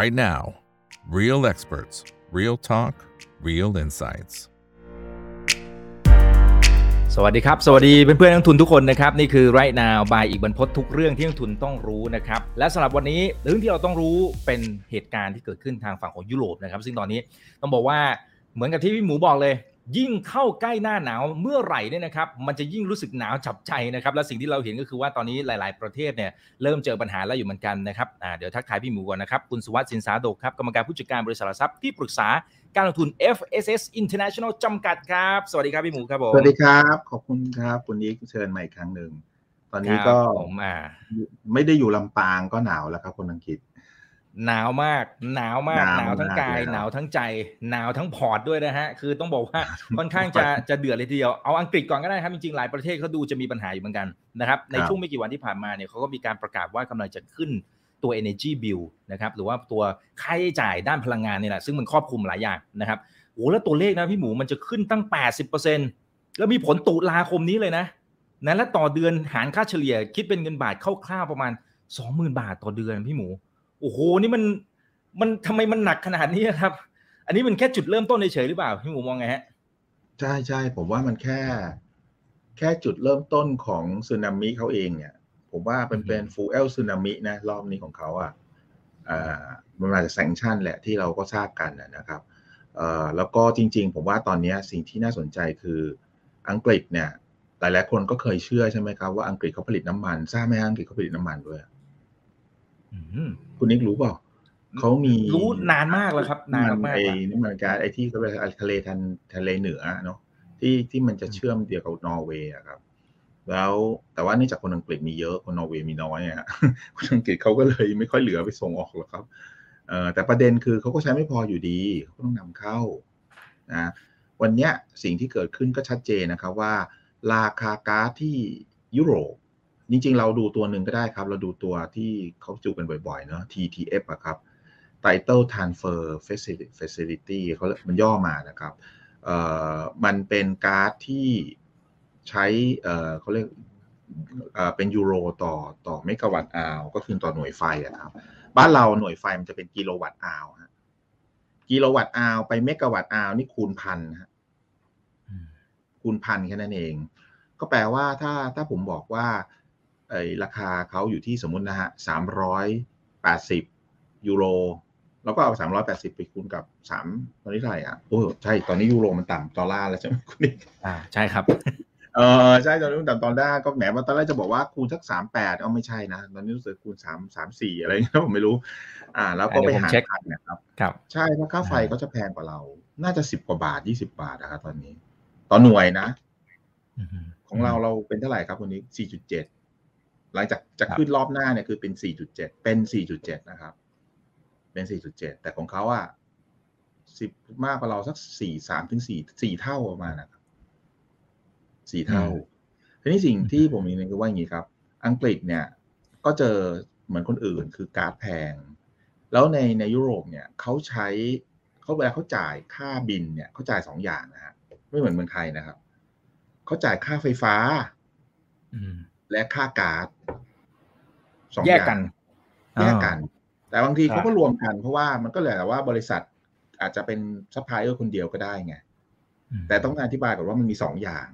right now. Real experts, real talk, real insights. สวัสดีครับ สวัสดีเพื่อนๆนักทุนทุกคนนะครับ นี่คือ right now บายอีกบรรพททุกเรื่องที่นักทุนต้องรู้นะครับ และสำหรับวันนี้เรื่องที่เราต้องรู้เป็นเหตุการณ์ที่เกิดขึ้นทางฝั่งของยุโรปนะครับ ซึ่งตอนนี้ต้องบอกว่าเหมือนกับที่พี่หมูบอกเลย ยิ่งเข้าใกล้หน้าหนาวเมื่อไหร่เนี่ยนะครับมันจะยิ่งรู้สึกหนาวจับใจนะครับและสิ่งที่เราเห็นก็คือว่าตอนนี้หลาย ๆ ประเทศเนี่ยเริ่มเจอปัญหาแล้วอยู่เหมือนกันนะครับอ่าเดี๋ยวทักทายพี่หมูก่อนนะครับคุณสุวัสดิ์สินสาโดกครับกรรมการผู้จัดการบริษัทหลักทรัพย์ที่ปรึกษาการลงทุน FSS International จำกัดครับสวัสดีครับพี่หมูครับผมสวัสดีครับขอบคุณครับคุณนิกเชิญมาอีกครั้งหนึ่งตอนนี้ก็ครับผมอ่าไม่ได้อยู่ลำปางก็หนาวแล้วครับคนอังกฤษ หนาวมาก หนาวมาก หนาวหนาวทั้งกายมากเลยครับหนาวทั้งใจ หนาวทั้งพอร์ตด้วยนะฮะ คือต้องบอกว่าค่อนข้างจะจะเดือดเลยทีเดียว เอาอังกฤษก่อนก็ได้ครับ จริงๆ หลายประเทศเขาดูจะมีปัญหาอยู่เหมือนกันนะครับ ในช่วงไม่กี่วันที่ผ่านมาเนี่ยเขาก็มีการประกาศว่ากำลังจะขึ้นตัว energy bill นะครับ หรือว่าตัวค่าใช้จ่ายด้านพลังงานนี่แหละ ซึ่งมันครอบคลุมหลายอย่างนะครับ โอ้แล้วตัวเลขนะพี่หมูมันจะขึ้นตั้ง 80%แล้วมีผลตุลาคมนี้เลยนะนะและต่อเดือนหารค่าเฉลี่ยคิดเป็นเงินบาทคร่าวๆประมาณ 20,000 บาทต่อเดือนพี่หมู โอ้โหนี่มันมันทำไมมันหนักขนาดนี้ครับ อันนี้มันแค่จุดเริ่มต้นเฉยๆหรือเปล่าพี่หมูมองไงฮะใช่ใช่ผมว่ามันแค่ แค่จุดเริ่มต้นของสึนามิเขาเองเนี่ย ผมว่าเป็นอืมเป็นฟูเอลสึนามินะรอบนี้ของเขาอะอ่ามันมาจากแซงชั่นแหละที่เราก็ทราบกันนะนะครับเอ่อแล้วก็จริง ๆ ผมว่าตอนเนี้ยสิ่งที่น่าสนใจคืออังกฤษเนี่ยหลายๆคนก็เคยเชื่อใช่ไหมครับว่าอังกฤษเขาผลิตน้ำมันทราบไหมฮะอังกฤษเขาผลิตน้ำมันด้วยอืม คุณนิกรู้เปล่าเขามีรู้นานมากแล้วครับ นานมากไอ้ๆแล้วนี่มันการไอ้ที่เขาเรียกอะไรทะเลทันทะเลเหนือเนาะที่ที่มันจะเชื่อมเดียวกับนอร์เวย์อะครับ แล้วแต่ว่าเนื่องจากคนอังกฤษมีเยอะคนนอร์เวย์มีน้อยอะคนอังกฤษเขาก็เลยไม่ค่อยเหลือไปส่งออกหรอกครับเอ่อแต่ประเด็นคือเขาก็ใช้ไม่พออยู่ดีเขาก็ต้องนำเข้านะวันเนี้ยสิ่งที่เกิดขึ้นก็ชัดเจนนะครับว่า ราคาก๊าซที่ยุโรป จริงๆ เราดูตัวหนึ่งก็ได้ครับ เราดูตัวที่เขาจูกันบ่อยๆ เนาะ TTF อะครับ Title Transfer Facility Facility เขามันย่อมานะครับเอ่อมันเป็นก๊าซที่ใช้เอ่อเขาเรียกเอ่อเป็นยูโรต่อต่อเมกะวัตต์อาว ก็คือต่อหน่วยไฟอะครับ บ้านเราหน่วยไฟมันจะเป็นกิโลวัตต์อาวฮะกิโลวัตต์อาวไปเมกะวัตต์อาวนี่คูณพันฮะอืมคูณพันแค่นั้นเอง ก็แปลว่าถ้าถ้าผมบอกว่า ไอ้ราคาเขาอยู่ที่สมมุตินะฮะสามร้อยแปดสิบยูโรแล้วก็เอาสามร้อยแปดสิบไปคูณกับสามตอนนี้เท่าไหร่อะโอ้ใช่ตอนนี้ยูโรมันต่ำดอลลาร์แล้วใช่ไหมคุณนิกอ่าใช่ครับเออใช่ตอนนี้มันต่ำดอลลาร์ก็แหมว่าตอนแรกจะบอกว่าคูณสักสามแปดเอาไม่ใช่นะตอนนี้รู้สึกคูณสามสามสี่อะไรเงี้ยผมไม่รู้ อ่า แล้วก็เดี๋ไปยวผมหารเช็คกันนะครับครับ ใช่เพราะค่าไฟก็จะแพงกว่าเรา น่าจะสิบกว่าบาทยี่สิบาทนะครับตอนนี้ ต่อหน่วยนะอืมของเราเราเป็นเท่าไหร่ครับวันนี้4.7 หลังจากจะครับขึ้นรอบหน้าเนี่ยคือเป็น 4.7 เป็น 4.7 นะครับ เป็น 4.7 แต่ของเขาอะสิบมากกว่าเราสักสี่สามถึงสี่สี่เท่าประมาณนะครับสี่เท่า ทีนี้สิ่งที่ผมมีนึงคือว่าอย่างนี้ครับ อังกฤษเนี่ย ก็เจอเหมือนคนอื่นคือการ์ดแพง แล้วในในยุโรปเนี่ยเขาใช้เขาเวลาเขาจ่ายค่าบิลเนี่ยเขาจ่ายสองอย่างนะฮะไม่เหมือนเมืองไทยนะครับเขาจ่ายค่าไฟฟ้าอืม และค่าก๊าซสองอย่างแยกกันแยกกัน แต่บางทีครับเขาก็รวมกัน เพราะว่ามันก็เลยแต่ว่าบริษัทอาจจะเป็นซัพพลายเออร์คนเดียวก็ได้ไงมแต่ต้องอธิบายก่อนว่ามันมีสองอย่าง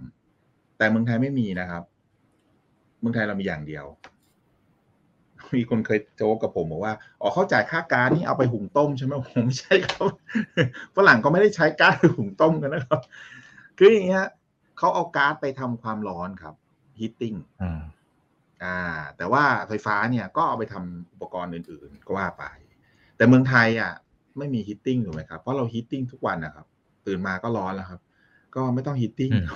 แต่เมืองไทยไม่มีนะครับ เมืองไทยเรามีอย่างเดียว มีคนเคยโจ๊กกับผมบอกว่าอ๋อเขาจ่ายค่าก๊าซนี่เอาไปหุงต้มใช่ไหมผมไม่ใช่ครับฝรั่งก็ไม่ได้ใช้ก๊าซไปหุงต้มกันนะครับ คืออย่างนี้ฮะเขาเอาก๊าซไปทำความร้อนครับ heating อ่าอ่า แต่ว่าไฟฟ้าเนี่ยก็เอาไปทำอุปกรณ์อื่น ๆ ก็ว่าไป แต่เมืองไทยอะ ไม่มี heating ถูกไหมครับ เพราะเรา heating ทุกวันนะครับ ตื่นมาก็ร้อนแล้วครับ ก็ไม่ต้อง heating อืม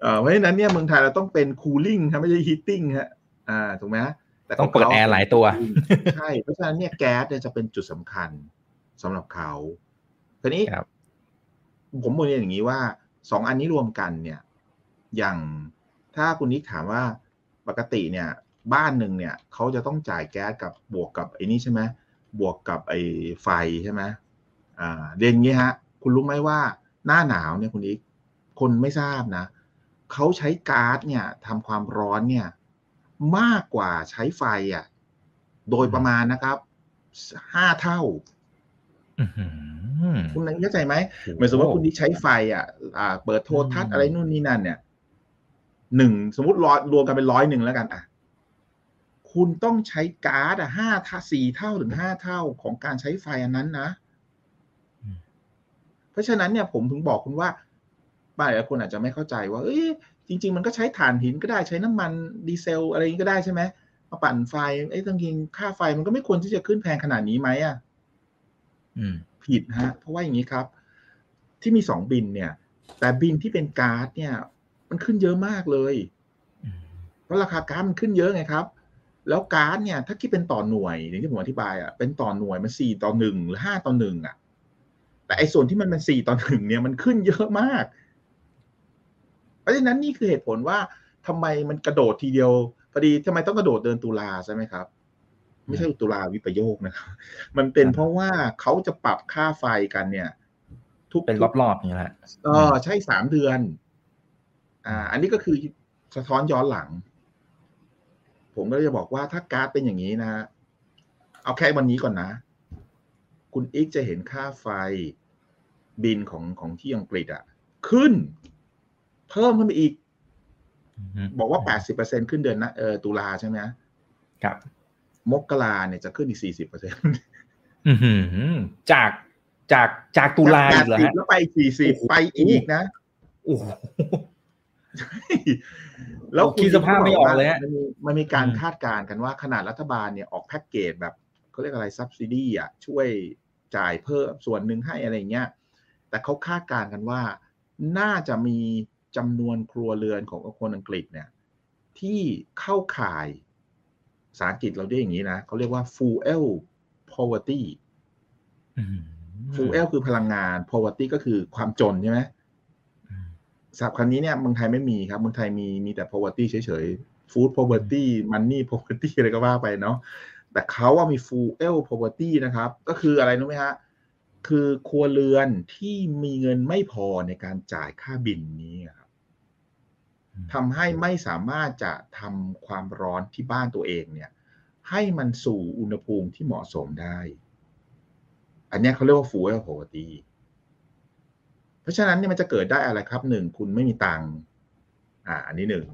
เอ่อเพราะฉะนั้นเนี่ยเมืองไทยเราต้องเป็น cooling ครับไม่ใช่ heating ฮะอ่าถูกไหมฮะแต่ต้องเปิดแอร์หลายตัว ใช่ เพราะฉะนั้นเนี่ยแก๊สเนี่ยจะเป็นจุดสำคัญสำหรับเขาทีนี้ครับผมมองอย่างนี้ว่าสองอันนี้รวมกันเนี่ย อย่าง ถ้าคุณนิกถามว่าปกติเนี่ยบ้านหนึ่งเนี่ยเขาจะต้องจ่ายแก๊สกับบวกกับไอ้นี่ใช่ไหมบวกกับไอ้ไฟใช่ไหมอ่าเรียนอย่างนี้ฮะ คุณรู้ไหมว่าหน้าหนาวเนี่ยคุณนิกคนไม่ทราบนะเขาใช้ก๊าซเนี่ยทำความร้อนเนี่ยมากกว่าใช้ไฟอะโดยประมาณนะครับห้าเท่าอื้อหือคุณเข้าใจไหมเหมือนสมมติว่าคุณที่ใช้ไฟอะอ่าเปิดโทรทัศอืน์มอะไรนู่นนี่นั่นเนี่ย หนึ่งสมมติร้อยรวมกันเป็นร้อยหนึ่งแล้วกันอะคุณต้องใช้การ์ดอะห้าท่าสี่เท่าถึงห้าเท่าของการใช้ไฟอันนั้นนะ เพราะฉะนั้นเนี่ยผมถึงบอกคุณว่าบางหลายคนอาจจะไม่เข้าใจว่า เอ้ยจริง ๆ มันก็ใช้ถ่านหินก็ได้ใช้น้ำมันดีเซล อะไรอย่างนี้ก็ได้ใช่ไหมมาปั่นไฟไอ้ยจริงๆค่าไฟมันก็ไม่ควรที่จะขึ้นแพงขนาดนี้ไหมอะอืมผิดฮะ เพราะว่าอย่างนี้ครับ ที่มีสองบินเนี่ย แต่บินที่เป็นก๊าซเนี่ย มันขึ้นเยอะมากเลยอืมเพราะราคาก๊าซมันขึ้นเยอะไงครับ แล้วก๊าซเนี่ย ถ้าคิดเป็นต่อหน่วยอย่างที่ผมอธิบายอะเป็นต่อหน่วยมันสี่ต่อหนึ่งหรือห้าต่อหนึ่งอะ แต่ไอ้ส่วนที่มันเป็นสี่ต่อหนึ่งเนี่ยมันขึ้นเยอะมาก เพราะฉะนั้นนี่คือเหตุผลว่าทำไมมันกระโดดทีเดียวพอดีทำไมต้องกระโดดเดินตุลาใช่ไหมครับ ไม่ใช่ตุลาวิปโยคนะครับมันเป็นเพราะว่าเขาจะปรับค่าไฟกันเนี่ย ทุกเป็นรอบๆอย่างนี้แหละเออใช่สามเดือน อ่า อันนี้ก็คือสะท้อนย้อนหลัง ผมก็จะบอกว่าถ้าการ์ดเป็นอย่างนี้นะเอาแค่วันนี้ก่อนนะ คุณอีกจะเห็นค่าไฟบินของของที่อังกฤษอะขึ้น เพิ่มขึ้นไปอีก บอกว่าแปดสิบเปอร์เซ็นขึ้นเดือนนะเออตุลาใช่ไหมครับ มกราเนี่ยจะขึ้นอีกสี่สิบเปอร์เซ็นอื้อหือจากจากจากตุลาอีกเหรอฮะแล้วไปสี่สิบโอ้โหไปอีกนะโอ้โห แล้วโอ้คิดสภาพไม่ออกเลยฮะมันมีมันมีการอืมคาดการณ์กันว่าขนาดรัฐบาลเนี่ยออกแพ็กเกจแบบเขาเรียกอะไรซับซิดีอะช่วยจ่ายเพิ่มส่วนหนึ่งให้อะไรอย่างเงี้ยแต่เขาคาดการณ์กันว่า น่าจะมีจำนวนครัวเรือนของคนอังกฤษเนี่ย ที่เข้าข่ายภาษาอังกฤษเราเรียกอย่างนี้นะเขาเรียกว่า fuel poverty อื้อหือ fuel คือพลังงาน poverty ก็คือความจนใช่ไหมอืม ศัพท์คำนี้เนี่ยเมืองไทยไม่มีครับเมืองไทยมีมีแต่ poverty เฉยๆ food poverty money poverty อะไรก็ว่าไปเนาะแต่เขาว่ามี fuel poverty นะครับ ก็คืออะไรรู้ไหมฮะคือครัวเรือนที่มีเงินไม่พอในการจ่ายค่าบินนี้ครับทำให้ไม่สามารถจะทำความร้อนที่บ้านตัวเองเนี่ย ให้มันสู่อุณหภูมิที่เหมาะสมได้ อันเนี้ยเขาเรียกว่า fuel poverty เพราะฉะนั้นเนี่ยมันจะเกิดได้อะไรครับหนึ่งคุณไม่มีตังค์อ่า อันนี้หนึ่ง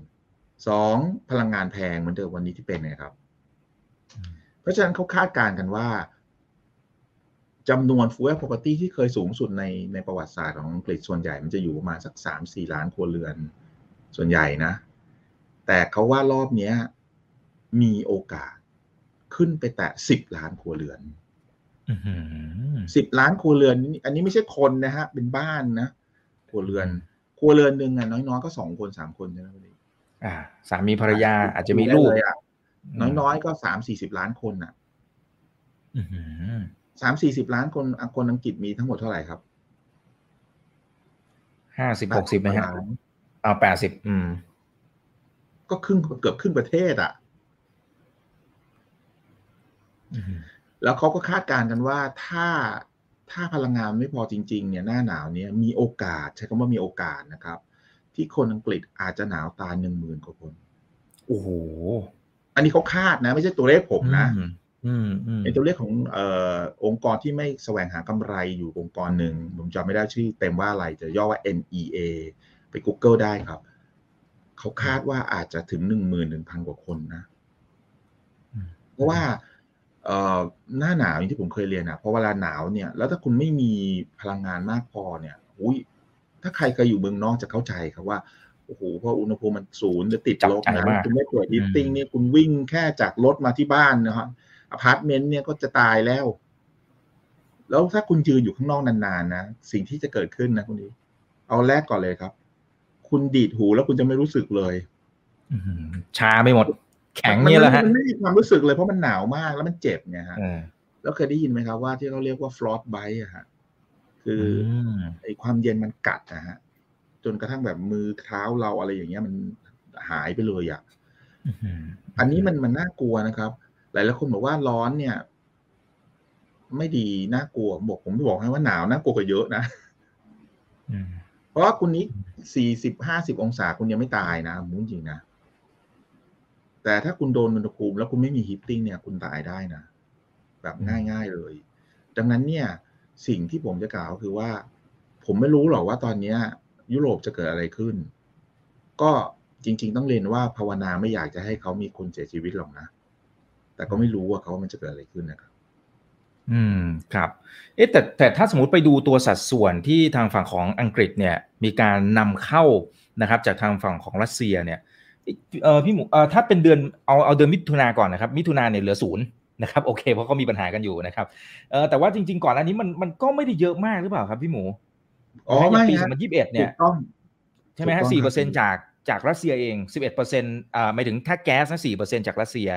สองพลังงานแพงเหมือนเดิมวันนี้ที่เป็นไงครับ เพราะฉะนั้นเขาคาดการณ์กันว่าจำนวน fuel property ที่เคยสูงสุดในในประวัติศาสตร์ของอังกฤษส่วนใหญ่ มันจะอยู่ประมาณสักสามสี่ล้านครัวเรือนส่วนใหญ่นะ แต่เขาว่ารอบนี้มีโอกาสขึ้นไปแตะสิบล้านครัวเรือน สิบล้านครัวเรือนนี่อันนี้ไม่ใช่คนนะฮะ เป็นบ้านนะครัวเรือน ครัวเรือนหนึ่งอะน้อยๆก็สองคนสามคนใช่ไหมคุณดิอ่า สามีภรรยาอาจจะมีลูกได้เยอะน้อยๆก็สามสี่สิบล้านคนอะอื้อหือสามสี่สิบล้านคนอะคนอังกฤษมีทั้งหมดเท่าไหร่ครับห้าสิบหกสิบไหมฮะล้านเอาแปดสิบอืม ก็ครึ่งเกือบครึ่งประเทศอะอื้อหือ แล้วเขาก็คาดการณ์กันว่าถ้าถ้าพลังงานไม่พอจริงๆเนี่ยหน้าหนาวเนี่ยมีโอกาสใช้คำว่ามีโอกาสนะครับ ที่คนอังกฤษอาจจะหนาวตายหนึ่งหมื่นกว่าคนโอ้โหอันนี้เขาคาดนะ ไม่ใช่ตัวเลขผมนะอืมอืมอืมเป็นตัวเลขของเอ่อองค์กรที่ไม่แสวงหากำไรอยู่องค์กรหนึ่งผมจำไม่ได้ชื่อเต็มว่าอะไรจะย่อว่า NEA ไป Google ได้ครับ เขาคาดว่าอาจจะถึงหนึ่งหมื่นหนึ่งพันกว่าคนนะ เพราะว่าเอ่อ หน้าหนาวอย่างที่ผมเคยเรียนอะเพราะเวลาหนาวเนี่ยแล้วถ้าคุณไม่มีพลังงานมากพอเนี่ยอุ้ยถ้าใครเคยอยู่เมืองนอกจะเข้าใจครับว่าโอ้โหพออุณหภูมิมันศูนย์จะติดลบจับใจนะมากคุณไม่เปิด heating เนี่ยคุณวิ่งแค่จากรถมาที่บ้านนะครับอพาร์ตเมนต์เนี่ยก็จะตายแล้ว แล้วถ้าคุณยืนอยู่ข้างนอกนานๆนะสิ่งที่จะเกิดขึ้นนะคุณดีเอาแรกก่อนเลยครับ คุณดีดหูแล้วคุณจะไม่รู้สึกเลยอื้อหือชาไม่หมด แข็งเนี่ยแหละฮะมันไม่มีความรู้สึกเลยเพราะมันหนาวมากแล้วมันเจ็บไงฮะเออแล้วเคยได้ยินไหมครับว่าที่เขาเรียกว่า frostbite อะฮะคืออมไอ้ความเย็นมันกัดนะฮะ จนกระทั่งแบบมือเท้าเราอะไรอย่างเงี้ยมันหายไปเลยอะอื้อหืออันนี้มันมันน่ากลัวนะครับ หลายหลายคนบอกว่าร้อนเนี่ย ไม่ดีน่ากลัวบอกผมบอกให้ว่าหนาวน่ากลัวกว่าเยอะนะอืมเพราะว่าคุณนี้สี่สิบห้าสิบองศาคุณยังไม่ตายนะมุ้งจริงนะ แต่ถ้าคุณโดนอุณหภูมิ แล้วคุณไม่มีฮีตติ้งเนี่ยคุณตายได้นะ แบบง่ายๆเลย ดังนั้นเนี่ยสิ่งที่ผมจะกล่าวคือว่า ผมไม่รู้หรอกว่าตอนนี้ยุโรปจะเกิดอะไรขึ้น ก็จริง ๆ ต้องเรียนว่าภาวนาไม่อยากจะให้เขามีคนเสียชีวิตหรอกนะ แต่ก็ไม่รู้ว่าเขามันจะเกิดอะไรขึ้นนะครับอืมครับ เอ๊ะแต่แต่ถ้าสมมติไปดูตัวสัดส่วนที่ทางฝั่งของอังกฤษเนี่ย มีการนำเข้านะครับ จากทางฝั่งของรัสเซียเนี่ย เออพี่หมูเออถ้าเป็นเดือนเอาเอาเดือนมิถุนาก่อนนะครับ มิถุนาเนี่ยเหลือศูนย์นะครับโอเคเพราะเขามีปัญหากันอยู่นะครับเออแต่ว่าจริง ๆ ก่อนอันนี้มันมันก็ไม่ได้เยอะมากหรือเปล่าครับพี่หมูอ๋อไม่ปีฮะสองพันยี่สิบเอ็ดเนี่ยถูกต้องใช่ไหมฮะถูกต้องสี่เปอร์เซ็นต์ครับจากจากรัสเซียเองสิบเอ็ดเปอร์เซ็นต์อ่าหมายถึงถ้าแก๊สนะสี่เปอร์เซ็นต์จากรัสเซีย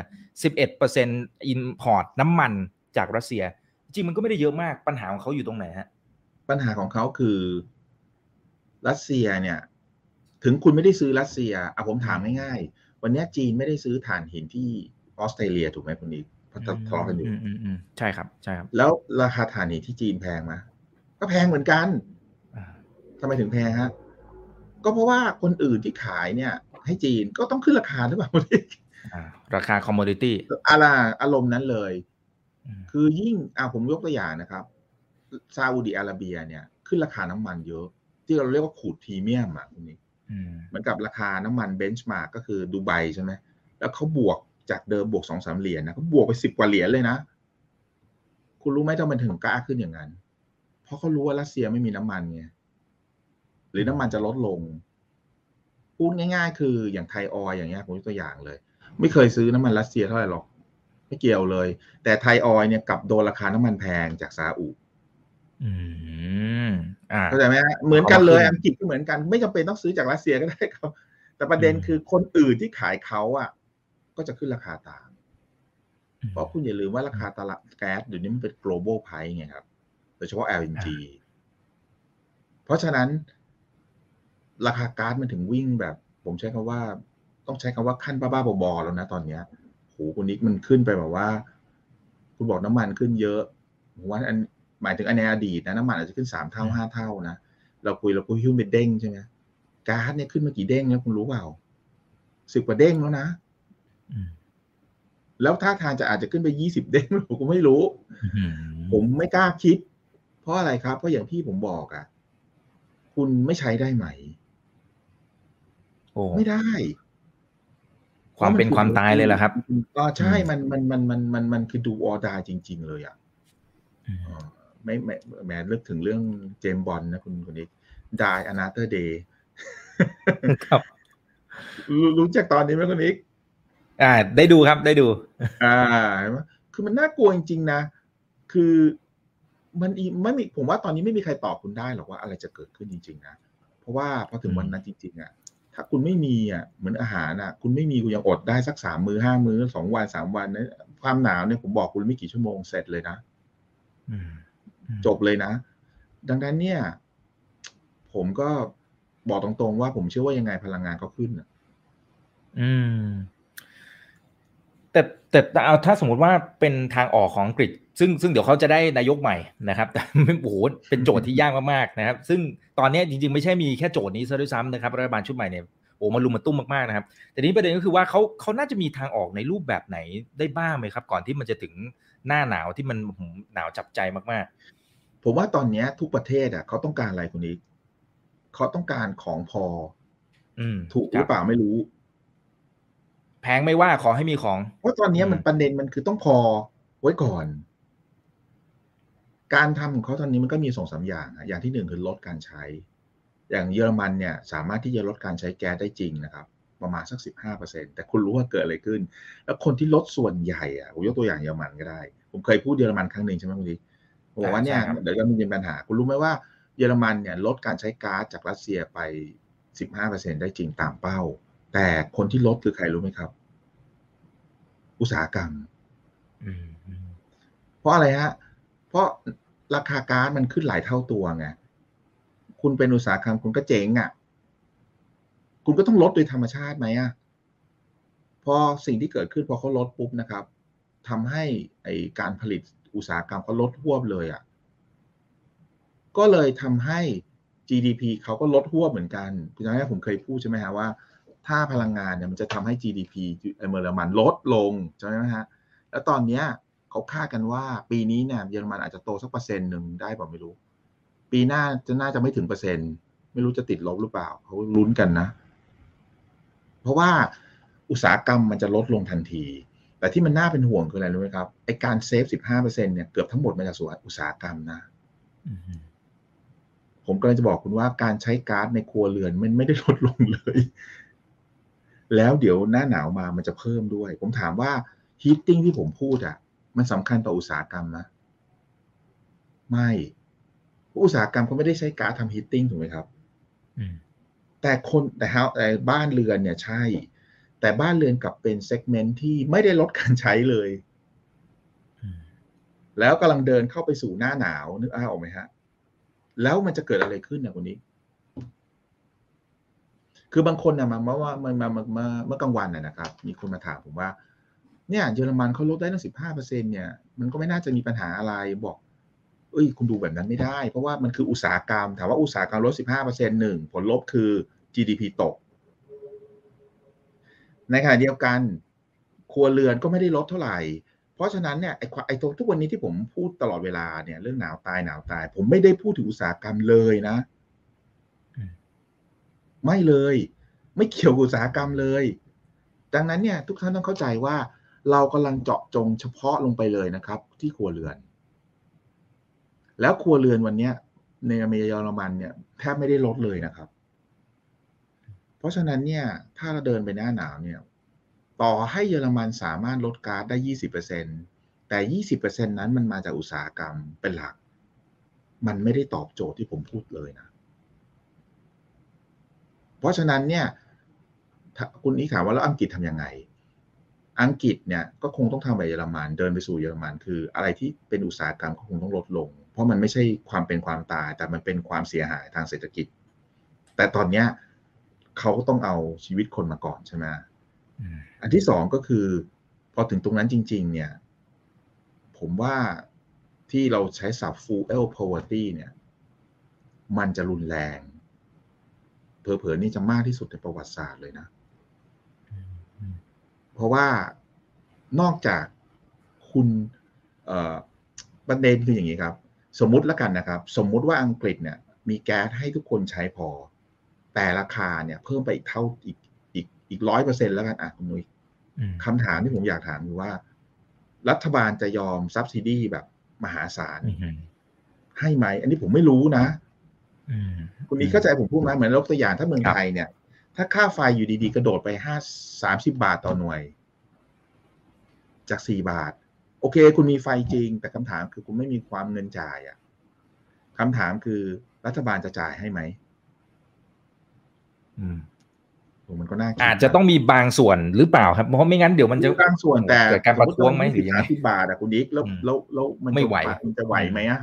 สิบเอ็ดเปอร์เซ็นต์ import น้ำมันจากรัสเซีย จริงมันก็ไม่ได้เยอะมากปัญหาของเขาอยู่ตรงไหนฮะปัญหาของเขาคือรัสเซียเนี่ย ถึงคุณไม่ได้ซื้อรัสเซียอะผมถามง่ายๆวันนี้จีนไม่ได้ซื้อถ่านหินที่ออสเตรเลียถูกไหมคุณนิกเพราะทะเลาะกันอยู่มอืมอืมใช่ครับใช่ครับ แล้วราคาถ่านหินที่จีนแพงไหมก็แพงเหมือนกันอ่าทำไมถึงแพงฮะก็เพราะว่าคนอื่นที่ขายเนี่ย ให้จีนก็ต้องขึ้นราคาหรือเปล่าอ่าราคาคอมมอดิตี้อะไรอารมณ์นั้นเลย คือยิ่งอ่าผมยกตัวอย่างนะครับซาอุดิอาระเบียเนี่ย ขึ้นราคาน้ำมันเยอะ ที่เราเรียกว่าขูดพรีเมียมอะคุณนิก เหมือนกับราคาน้ำมันเบนช์มาร์กก็คือดูไบใช่ไหมแล้วเขาบวกจากเดิมบวกสองสามเหรียญนะเขาบวกไปสิบกว่าเหรียญเลยนะ คุณรู้ไหมทำไมถึงกล้าขึ้นอย่างนั้น เพราะเขารู้ว่ารัสเซียไม่มีน้ำมันไงหรือน้ำมันจะลดลง พูดง่าย ๆ คืออย่างไทยออยอย่างเงี้ยผมยกตัวอย่างเลย ไม่เคยซื้อน้ำมันรัสเซียเท่าไหร่หรอก ไม่เกี่ยวเลย แต่ไทยออยเนี่ยกลับโดนราคาน้ำมันแพงจากซาอุ อืมอ่าเข้าใจไหมฮะเหมือนกันเลยเอามาขึ้นอังกฤษก็เหมือนกันไม่จำเป็นต้องซื้อจากรัสเซียก็ได้ครับ แต่ประเด็นอืมคือคนอื่นที่ขายเขาอะ ก็จะขึ้นราคาตามเพราะคุณอย่าลืมว่าราคาตลาดแก๊สเดี๋ยวนี้มันเป็น global price ไงครับโดยเฉพาะ LNG เพราะฉะนั้น ราคาก๊าซมันถึงวิ่งแบบ ผมใช้คำว่า ต้องใช้คำว่าขั้นบ้าๆบอๆแล้วนะตอนเนี้ยโหคุณนิกมันขึ้นไปแบบว่า คุณบอกน้ำมันขึ้นเยอะผมว่าอัน หมายถึงอันในอดีตนะน้ำมันอาจจะขึ้นสามเท่าอืมห้าเท่านะเราคุยเราคุยฮิ้วเป็นเด้งใช่ไหมก๊าซเนี่ยขึ้นมากี่เด้งแล้วคุณรู้เปล่าสิบกว่าเด้งแล้วนะอืมแล้วท่าทางจะอาจจะขึ้นไปยี่สิบเด้งผมก็ไม่รู้อืมผมไม่กล้าคิด เพราะอะไรครับ เพราะอย่างที่ผมบอกอะ่ะ คุณไม่ใช้ได้ไหมโอ้ไม่ได้ ความเป็นความตายเลยเหรอครับก็ใช่อืมมันมันมันมันมันมันคือดูออดาจริง ๆ เลยอะ่ะอืมเออ ไม่ไม่แหมเลิกถึงเรื่องเจมส์บอลนะคุณคนนี้ Die Another Day ครับรู้รู้จักตอนนี้ไหมคุณนิก อ่า ได้ดูครับได้ดู อ่าเห็นไหมคือมันน่ากลัวจริง ๆ นะ คือมันอีไม่มีผมว่าตอนนี้ไม่มีใครตอบคุณได้หรอกว่าอะไรจะเกิดขึ้นจริง ๆ นะ เพราะว่าพอถึงวันนั้นจริง ๆ อะ ถ้าคุณไม่มีอะเหมือนอาหารอะ คุณไม่มีคุณยังอดได้สักสามมื้อห้ามื้อสองวันสามวันนะความหนาวเนี่ยผมบอกคุณไม่กี่ชั่วโมงเสร็จเลยนะ อืม จบเลยนะ ดังนั้นเนี่ย ผมก็บอกตรงๆว่าผมเชื่อว่ายังไงพลังงานก็ขึ้นน่ะอืมแต่แต่แต่เอาถ้าสมมติว่าเป็นทางออกของอังกฤษ ซึ่งซึ่งเดี๋ยวเขาจะได้นายกใหม่นะครับ แต่ไม่โอ้โหเป็นโจทย์ที่ยากมากๆนะครับ ซึ่งตอนนี้จริงๆ ไม่ใช่มีแค่โจทย์นี้ซะด้วยซ้ำนะครับ รัฐบาลชุดใหม่เนี่ยโอ้มาลุมมาตุ้มมากๆนะครับ แต่นี้ประเด็นก็คือว่าเขาเขาน่าจะมีทางออกในรูปแบบไหนได้บ้างไหมครับ ก่อนที่มันจะถึงหน้าหนาวที่มันหืมหนาวจับใจมาก ผมว่าตอนเนี้ยทุกประเทศอะเขาต้องการอะไรคุณอีกเขาต้องการของพอๆอืมถูกหครืบอเปล่าไม่รู้ แพงไม่ว่าขอให้มีของ เพราะตอนเนี้ยอืมมันประเด็นมันคือต้องพอไว้ก่อน การทำของเขาตอนนี้มันก็มีสองสามอย่างอะอย่างที่หนึ่งคือลดการใช้ อย่างเยอรมันเนี่ย สามารถที่จะลดการใช้แก๊สได้จริงนะครับ ประมาณสักสิบห้าเปอร์เซ็นแต่คุณรู้ว่าเกิดอะไรขึ้น แล้วคนที่ลดส่วนใหญ่อะผมยกตัวอย่างเยอรมันก็ได้ ผมเคยพูดเยอรมันครั้งหนึ่งใช่ไหมคุณดิผม บอกว่าเนี่ยใช่ครับเดี๋ยวจะมีปัญหา คุณรู้ไหมว่าเยอรมันเนี่ยลดการใช้ก๊าซจากรัสเซียไปสิบห้าเปอร์เซ็นได้จริงตามเป้า แต่คนที่ลดคือใครรู้ไหมครับ อุตสาหกรรมอืมอืมเพราะอะไรฮะ เพราะราคาก๊าซมันขึ้นหลายเท่าตัวไงคุณเป็นอุตสาหกรรมคุณก็เจ๊งอะ่ะ คุณก็ต้องลดโดยธรรมชาติไหมอะ่ะพอสิ่งที่เกิดขึ้นพอเขาลดปุ๊บนะครับทำให้ไอการผลิต อุตสาหกรรมเขาลดหวบเลยอะ่ะ ก็เลยทำให้ GDP เขาก็ลดหวบเหมือนกันคุณจำได้ผมเคยพูดใช่ไหมฮะว่า ถ้าพลังงานเนี่ยมันจะทำให้ GDP เยอรมันลดลงใช่ไหมฮะ แล้วตอนเนี้ยเขาคาดกันว่าปีนี้เนี่ยเยอรมันอาจจะโตสักเปอร์เซ็นต์หนึ่งได้ป่าไม่รู้ ปีหน้าจะน่าจะไม่ถึงเปอร์เซ็นต์ไม่รู้จะติดลบหรือเปล่าเขาลุ้นกันนะ เพราะว่าอุตสาหกรรมมันจะลดลงทันที แต่ที่มันน่าเป็นห่วงคืออะไรรู้ไหมครับไอการ save สิบห้าเปอร์เซ็นเนี่ยเกือบทั้งหมดมาจากส่วนอุตสาหกรรมนะผมกำลังจะบอกคุณว่าการใช้ก๊าซในครัวเรือนมันไม่ได้ลดลงเลย แล้วเดี๋ยวหน้าหนาวมามันจะเพิ่มด้วย ผมถามว่า heating ที่ผมพูดอะ มันสำคัญต่ออุตสาหกรรมนะ ไม่อุตสาหกรรมเขาไม่ได้ใช้ก๊าซทำ heating ถูกไหมครับแต่คนแต่เฮาแต่บ้านเรือนเนี่ยใช่ แต่บ้านเรือนกลับเป็น segment ที่ไม่ได้ลดการใช้เลย แล้วกำลังเดินเข้าไปสู่หน้าหนาวนึกอ้าออกไหมฮะ แล้วมันจะเกิดอะไรขึ้นเนี่ยคนนี้ คือบางคนนะมาเมื่อว่ามามามามาเมื่อกลางวันนะนะครับ มีคนมาถามผมว่า เนี่ยเยอรมันเขาลดได้ตั้งสิบห้าเปอร์เซ็นเนี่ย มันก็ไม่น่าจะมีปัญหาอะไรบอกเอ้ยคุณดูแบบนั้นไม่ได้ เพราะว่ามันคืออุตสาหกรรม ถามว่าอุตสาหกรรมลดสิบห้าเปอร์เซ็นหนึ่งผลลบคือ GDP ตก ในขณะเดียวกัน ครัวเรือนก็ไม่ได้ลดเท่าไหร่ เพราะฉะนั้นเนี่ยไอ้ไอ้ทุกวันนี้ที่ผมพูดตลอดเวลาเนี่ย เรื่องหนาวตายหนาวตาย ผมไม่ได้พูดถึงอุตสาหกรรมเลยนะ ไม่เลย ไม่เกี่ยวกับอุตสาหกรรมเลย ดังนั้นเนี่ย ทุกท่านต้องเข้าใจว่า เรากำลังเจาะจงเฉพาะลงไปเลยนะครับ ที่ครัวเรือน แล้วครัวเรือนวันนี้ในอเมริกาเยอรมันเนี่ยแทบไม่ได้ลดเลยนะครับ เพราะฉะนั้นเนี่ยถ้าเราเดินไปหน้าหนาวเนี่ยต่อให้เยอรมันสามารถลดก๊าซได้ยี่สิบเปอร์เซ็นแต่ยี่สิบเปอร์เซ็นนั้นมันมาจากอุตสาหกรรมเป็นหลัก มันไม่ได้ตอบโจทย์ที่ผมพูดเลยนะ เพราะฉะนั้นเนี่ยคุณนี้ถามว่าแล้วอังกฤษทำยังไง อังกฤษเนี่ยก็คงต้องทำแบบเยอรมันเดินไปสู่เยอรมันคือ อะไรที่เป็นอุตสาหกรรมก็คงต้องลดลง เพราะมันไม่ใช่ความเป็นความตาย แต่มันเป็นความเสียหายทางเศรษฐกิจ แต่ตอนเนี้ย เขาก็ต้องเอาชีวิตคนมาก่อนใช่ไหมอันที่สองก็คือ พอถึงตรงนั้นจริง ๆ เนี่ย ผมว่าที่เราใช้ศัพท์ full poverty เนี่ย มันจะรุนแรง เผลอๆนี่จะมากที่สุดในประวัติศาสตร์เลยนะ เพราะว่านอกจากคุณประเด็นคืออย่างนี้ครับ สมมุติแล้วกันนะครับ สมมุติว่าอังกฤษเนี่ย มีแก๊สให้ทุกคนใช้พอ แต่ราคาเนี่ยเพิ่มไปอีกเท่าอีกอีกอีกร้อยเปอร์เซ็นแล้วกันอะคุณนุ้ยคำถามที่ผมอยากถามคือว่า รัฐบาลจะยอมซับซิดีแบบมหาศาลให้ไหม อันนี้ผมไม่รู้นะคุณนี้เข้าใจผมพูดไหมเหมือนยกตัวอย่างถ้าเมืองไทยเนี่ย ถ้าค่าไฟอยู่ดีๆ กระโดดไปห้าสามสิบาทต่อหน่วย จากสี่บาท โอเค คุณมีไฟจริง แต่คำถามคือคุณไม่มีความเงินจ่ายอะคำถามคือรัฐบาลจะจ่ายให้ไหม อืมมันก็น่าอาจจะต้องมีบางส่วนหรือเปล่าครับเพราะไม่งั้นเดี๋ยวมันจะบางส่วนแต่เกิดการประท้วงไหมหรือยังไงสิบบาทอะคุณดิ๊กแล้วแล้วแล้วมันไม่ไหวมันจะไหวไหมอะ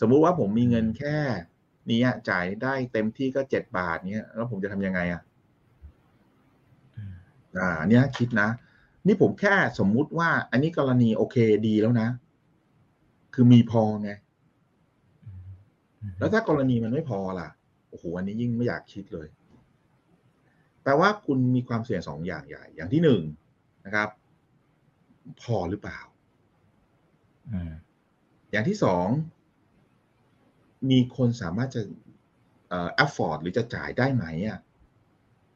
สมมุติว่าผมมีเงินแค่นี้จ่ายได้เต็มที่ก็เจ็ดบาทเนี้ยแล้วผมจะทำยังไงอะอ่า เนี้ยคิดนะ นี่ผมแค่สมมุติว่า อันนี้กรณีโอเคดีแล้วนะ คือมีพอไงแล้วถ้ากรณีมันไม่พอล่ะโอ้โหอันนี้ยิ่งไม่อยากคิดเลย แปลว่าคุณมีความเสี่ยงสองอย่างใหญ่ อย่างที่หนึ่งนะครับ พอหรือเปล่าอย่างที่สอง มีคนสามารถจะเอ่อ afford หรือจะจ่ายได้ไหมอะ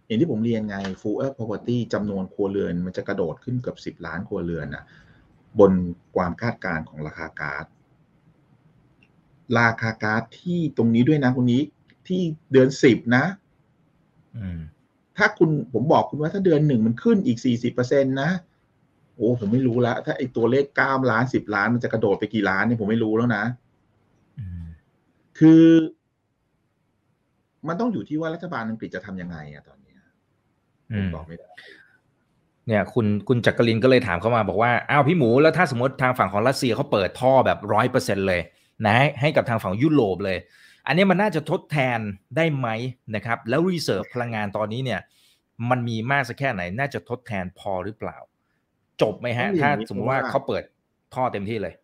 อย่างที่ผมเรียนไง full property จำนวนครัวเรือน มันจะกระโดดขึ้นเกือบสิบล้านครัวเรือนนะบนความคาดการณ์ของราคาก๊าซราคาก๊าซที่ตรงนี้ด้วยนะคุณนี้ที่เดือนสิบนะ ถ้าคุณผมบอกคุณว่าถ้าเดือนหนึ่งมันขึ้นอีกสี่สิบเปอร์เซ็นตนะโอ้ผมไม่รู้แล้วถ้าไอตัวเลขเก้าล้านสิบล้านมันจะกระโดดไปกี่ล้านเนี่ยผมไม่รู้แล้วนะคือ มันต้องอยู่ที่ว่ารัฐบาลอังกฤษจะทำยังไงอะตอนนี้ผมบอกไม่ได้เนี่ยคุณคุณจักรินก็เลยถามเข้ามาบอกว่าอ้าวพี่หมูแล้วถ้าสมมติทางฝั่งของรัสเซียเขาเปิดท่อแบบร้อยเปอร์เซ็นเลย นะ ให้กับทางฝั่งยุโรปเลย อันนี้มันน่าจะทดแทนได้ไหมนะครับ แล้ว reserve พลังงานตอนนี้เนี่ย มันมีมากสักแค่ไหน น่าจะทดแทนพอหรือเปล่า จบไหมฮะ ถ้าสมมติว่าเขาเปิดท่อเต็มที่เลย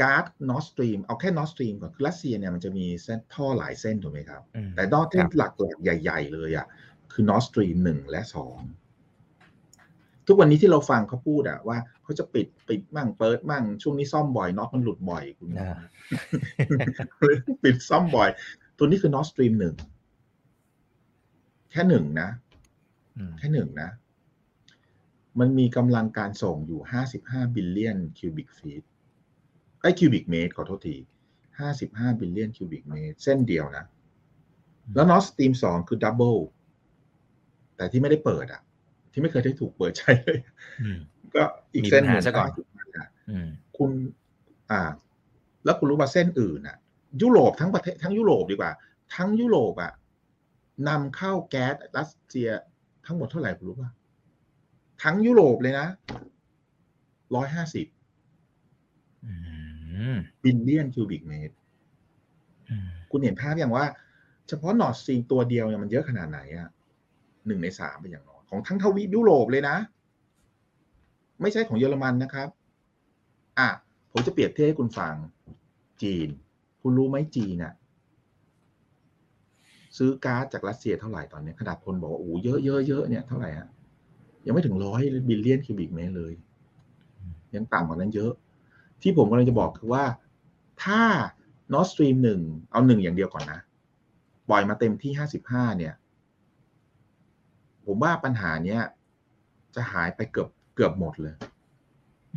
ก๊าซ Nord Stream เอาแค่ Nord Stream ก่อนรัสเซียเนี่ยมันจะมีเส้นท่อหลายเส้นถูกไหมครับ แต่ท่อที่หลักๆใหญ่ ๆ เลยอะคือ Nord Stream หนึ่งและสอง ทุกวันนี้ที่เราฟังเขาพูดอะว่าเขาจะปิดปิดมั่งเปิดมั่งช่วงนี้ซ่อมบ่อยน็อตมันหลุดบ่อยคุณอ่าปิดซ่อมบ่อย ตัวนี้คือ Nord Stream หนึ่งแค่หนึ่งนะอืมแค่หนึ่งนะ มันมีกำลังการส่งอยู่ห้าสิบห้า billion cubic feet ไอ้ cubic meter ขอโทษทีห้าสิบห้า billion cubic meter เส้นเดียวนะ แล้ว Nord Stream สองคือ double แต่ที่ไม่ได้เปิดอะ ที่ไม่เคยได้ถูกเปิดใช้เลยอืมก็อีกมีเส้นปัญหาซะก่อน50ะอืมคุณ อ่า แล้วคุณรู้ว่าเส้นอื่นอะ ยุโรปทั้งประเทศทั้งยุโรปดีกว่า ทั้งยุโรปอะนำเข้าแก๊สรัสเซียทั้งหมดเท่าไหร่คุณรู้ป่ะทั้งยุโรปเลยนะร้อยห้าสิบอืม billion cubic meter อืมคุณเห็นภาพอย่างว่า เฉพาะ Nord Stream ตัวเดียวเนี่ยมันเยอะขนาดไหนอะหนึ่งในสามเป็นอย่างน้อย ของทั้งทวีปยุโรปเลยนะ ไม่ใช่ของเยอรมันนะครับ อะ ผมจะเปรียบเทียบให้คุณฟัง จีน คุณรู้ไหมจีนน่ะซื้อก๊าซจากรัสเซียเท่าไหร่ตอนนี้ขนาดคนบอกว่าโอ้เยอะเยอะเยอะเนี่ยเท่าไหร่ฮะยังไม่ถึงร้อยบิลเลียนคิวบิกเมตรเลย ยังต่ำกว่านั้นเยอะ ที่ผมกำลังจะบอกคือว่าถ้า Nord Stream หนึ่งเอาหนึ่งอย่างเดียวก่อนนะ ปล่อยมาเต็มที่ห้าสิบห้าเนี่ย ผมว่าปัญหาเนี้ยจะหายไปเกือบเกือบหมดเลย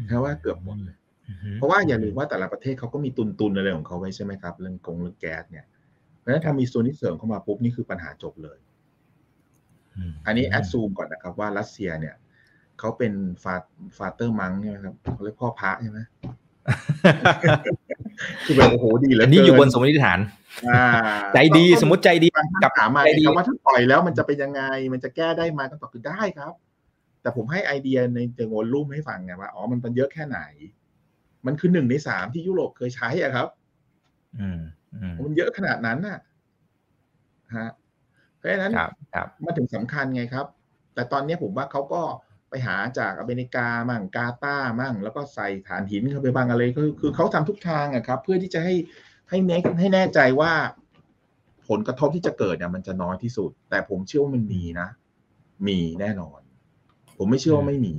แค่ว่าเกือบหมดเลยอืมเพราะว่าอย่าลืมว่าแต่ละประเทศเขาก็มีตุนตุนๆอะไรของเขาไว้ใช่ไหมครับ เรื่องกงเรื่องแก๊สเนี่ยเพราะฉะนั้นพอมีโซนนี้เสริมเข้ามาปุ๊บนี่คือปัญหาจบเลยมอันนี้แอดซูมก่อนนะครับว่ารัสเซียเนี่ยเขาเป็นฟาฟาเตอร์มังใช่ไหมครับเขาเรียกพ่อพระใช่ไหม คือแบบโอ้โหดีเหลือัอนเกินี้อยู่บนสมมติฐานอ่าใจดีสมมติใจดีฟังกับคำถามมาใจดีคำว่าถ้าปล่อยแล้วมันจะเป็นยังไง มันจะแก้ได้ไหมคำตอบคือได้ครับ แต่ผมให้ไอเดียในเชิงวอลลุ่มให้ฟังไงว่าอ๋อมันเป็นเยอะแค่ไหน มันคือหนึ่งในสามที่ยุโรปเคยใช้อะครับ อืมอืมมันเยอะขนาดนั้นน่ะฮะเพราะฉะนั้นครับครับมันถึงสำคัญไงครับ แต่ตอนนี้ผมว่าเขาก็ไป หาจากอเมริกามั่งกาตาร์มั่ง แล้วก็ใส่ฐานหินเข้าไปบางอะไรก็คือเขาทำทุกทางอะครับ เพื่อที่จะให้ให้แน่ให้แน่ใจว่า ผลกระทบที่จะเกิดเนี่ยมันจะน้อยที่สุด แต่ผมเชื่อว่ามันมีนะ มีแน่นอน ผมไม่เชื่อว่าไม่มี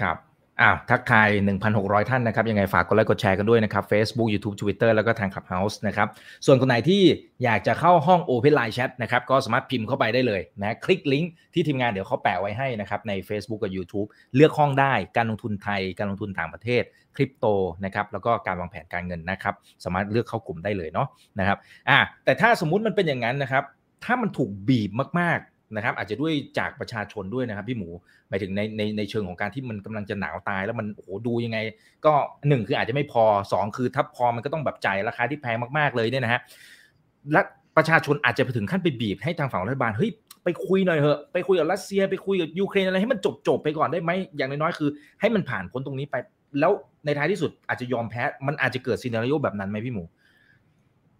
ครับ อ้าวทักทาย 1,600 ท่านนะครับ ยังไงฝากกดไลค์กดแชร์กันด้วยนะครับ Facebook YouTube Twitter แล้วก็ทาง Clubhouse นะครับ ส่วนคนไหนที่อยากจะเข้าห้อง Open Line Chat นะครับ ก็สามารถพิมพ์เข้าไปได้เลยนะคลิกลิงก์ที่ทีมงานเดี๋ยวเขาแปะไว้ให้นะครับ ใน Facebook กับ YouTube เลือกห้องได้การลงทุนไทย การลงทุนต่างประเทศคริปโตนะครับแล้วก็การวางแผนการเงินนะครับ สามารถเลือกเข้ากลุ่มได้เลยเนาะนะครับอ่าแต่ถ้าสมมุติมันเป็นอย่างนั้นนะครับถ้ามันถูกบีบมากๆ นะครับ อาจจะด้วยจากประชาชนด้วยนะครับ พี่หมูหมายถึงในในในเชิงของการที่มันกำลังจะหนาวตาย แล้วมันโอ้โหดูยังไง ก็หนึ่งคืออาจจะไม่พอสองคือถ้าพอมันก็ต้องแบบจ่ายราคาที่แพงมากๆเลยเนี่ยนะฮะและประชาชนอาจจะไปถึงขั้นไปบีบให้ทางฝั่งรัฐบาลเฮ้ยไปคุยหน่อยเถอะไปคุยกับรัสเซีย ไปคุยกับยูเครนอะไรให้มันจบจบไปก่อนได้ไหมอย่างน้อยๆคือ ให้มันผ่านพ้นตรงนี้ไป แล้วในท้ายที่สุดอาจจะยอมแพ้ มันอาจจะเกิดซีนารีโอแบบนั้นไหมพี่หมู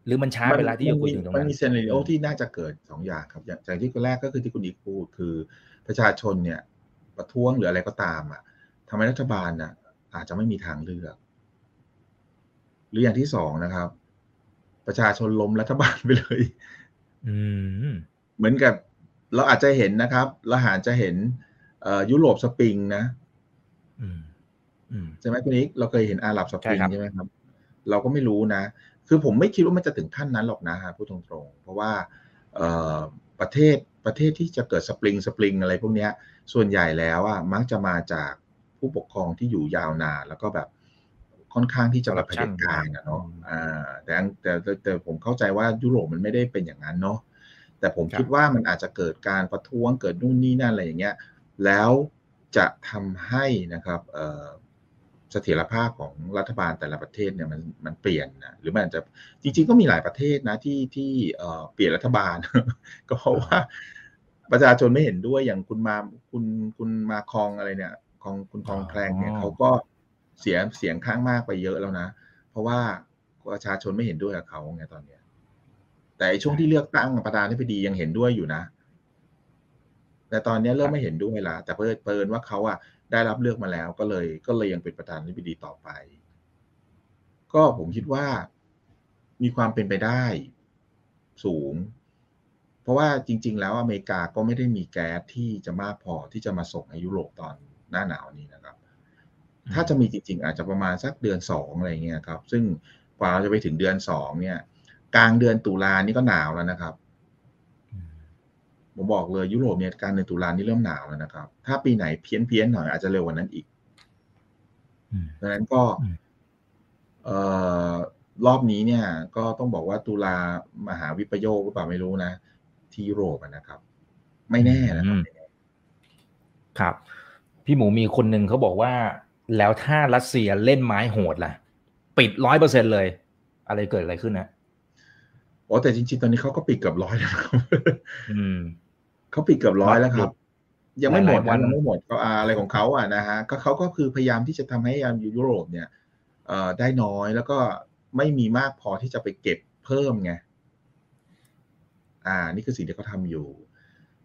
หรือมันช้าไปแล้วที่จะคุยถึงตรงมันนั้นมีเซนเรโอที่น่าจะเกิดสองอย่างครับอย่างอย่างที่คนแรกก็คือที่คุณอีกพูดคือประชาชนเนี่ยประท้วงหรืออะไรก็ตามอะทำให้รัฐบาลน่ะ อาจจะไม่มีทางเลือก หรืออย่างที่สองนะครับ ประชาชนล้มรัฐบาลไปเลย อืมเหมือนกับเราอาจจะเห็นนะครับเราอาจจะเห็นเอ่อยุโรปสปริงนะอืมอืมใช่ไหมคุณนิกเราเคยเห็นอาหรับสปริงใช่ครับใช่ไหมครับ เราก็ไม่รู้นะ คือผมไม่คิดว่ามันจะถึงขั้นนั้นหรอกนะฮะพูดตรงๆ เพราะว่าเอ่อประเทศประเทศที่จะเกิดสปริงสปริงอะไรพวกเนี้ยส่วนใหญ่แล้วอะมักจะมาจากผู้ปกครองที่อยู่ยาวนานแล้วก็แบบค่อนข้างที่จะแบบเผด็จการนะเนาะอ่าแต่แต่แต่แต่ผมเข้าใจว่ายุโรปมันไม่ได้เป็นอย่างนั้นเนาะแต่ผมคิดว่ามันอาจจะเกิดการประท้วงเกิดนู่นนี่นั่นอะไรอย่างเงี้ยแล้วจะทำให้นะครับเอ่อเสถียรภาพของรัฐบาลแต่ละประเทศเนี่ยมันมันเปลี่ยนนะหรือมันอาจจะจริง ๆ ก็มีหลายประเทศนะที่ที่เอ่อเปลี่ยนรัฐบาล ก็เพราะว่าประชาชนไม่เห็นด้วยอย่างคุณมาคุณคุณมาคองอะไรเนี่ยของคุณคองแคลงเนี่ยเขาก็เสียเสียงข้างมากไปเยอะแล้วนะ เพราะว่าประชาชนไม่เห็นด้วยกับเขาไงตอนเนี้ย แต่ไอ้ช่วงที่เลือกตั้งประธานาธิบดียังเห็นด้วยอยู่นะ แต่ตอนนี้เริ่มไม่เห็นด้วยละแต่เพิ่เปินว่าเขาอะ ได้รับเลือกมาแล้วก็เลยก็เลยยังเป็นประธานาธิบดีต่อไป ก็ผมคิดว่ามีความเป็นไปได้สูง เพราะว่าจริง ๆ แล้วอเมริกาก็ไม่ได้มีแก๊สที่จะมากพอที่จะมาส่งในยุโรปตอนหน้าหนาวนี้นะครับ ถ้าจะมีจริง ๆ อาจจะประมาณสักเดือนสองอะไรเงี้ยครับ ซึ่งกว่าเราจะไปถึงเดือนสองเนี่ย กลางเดือนตุลานี่ก็หนาวแล้วนะครับ ผมบอกเลยยุโรปเนี่ยกลางเดือนตุลานี่เริ่มหนาวแล้วนะครับ ถ้าปีไหนเพี้ยนเพี้ยนๆหน่อยอาจจะเร็วกว่านั้นอีกอืมดังนั้นก็อืมเอ่อรอบนี้เนี่ย ก็ต้องบอกว่าตุลามหาวิปโยคหรือเปล่าไม่รู้นะ ที่ยุโรปอะนะครับ ไม่แน่นะครับครับ พี่หมูมีคนหนึ่งเขาบอกว่า แล้วถ้ารัสเซียเล่นไม้โหดล่ะ ปิดร้อยเปอร์เซ็นเลย อะไรเกิดอะไรขึ้นนะโอ้แต่จริงๆ ตอนนี้เขาก็ปิดเกือบร้อยแล้วนะครับอืม เขาปิดเกือบร้อยแล้วครับ ยังไม่หมดหลายๆวันะนยังไม่หมดก็อ่าอะไรของเขาอะนะฮะก็เขาก็คือพยายามที่จะทำให้ยามยุโรปเนี่ยเอ่อได้น้อยแล้วก็ไม่มีมากพอที่จะไปเก็บเพิ่มไงอ่า นี่คือสิ่งที่เขาทำอยู่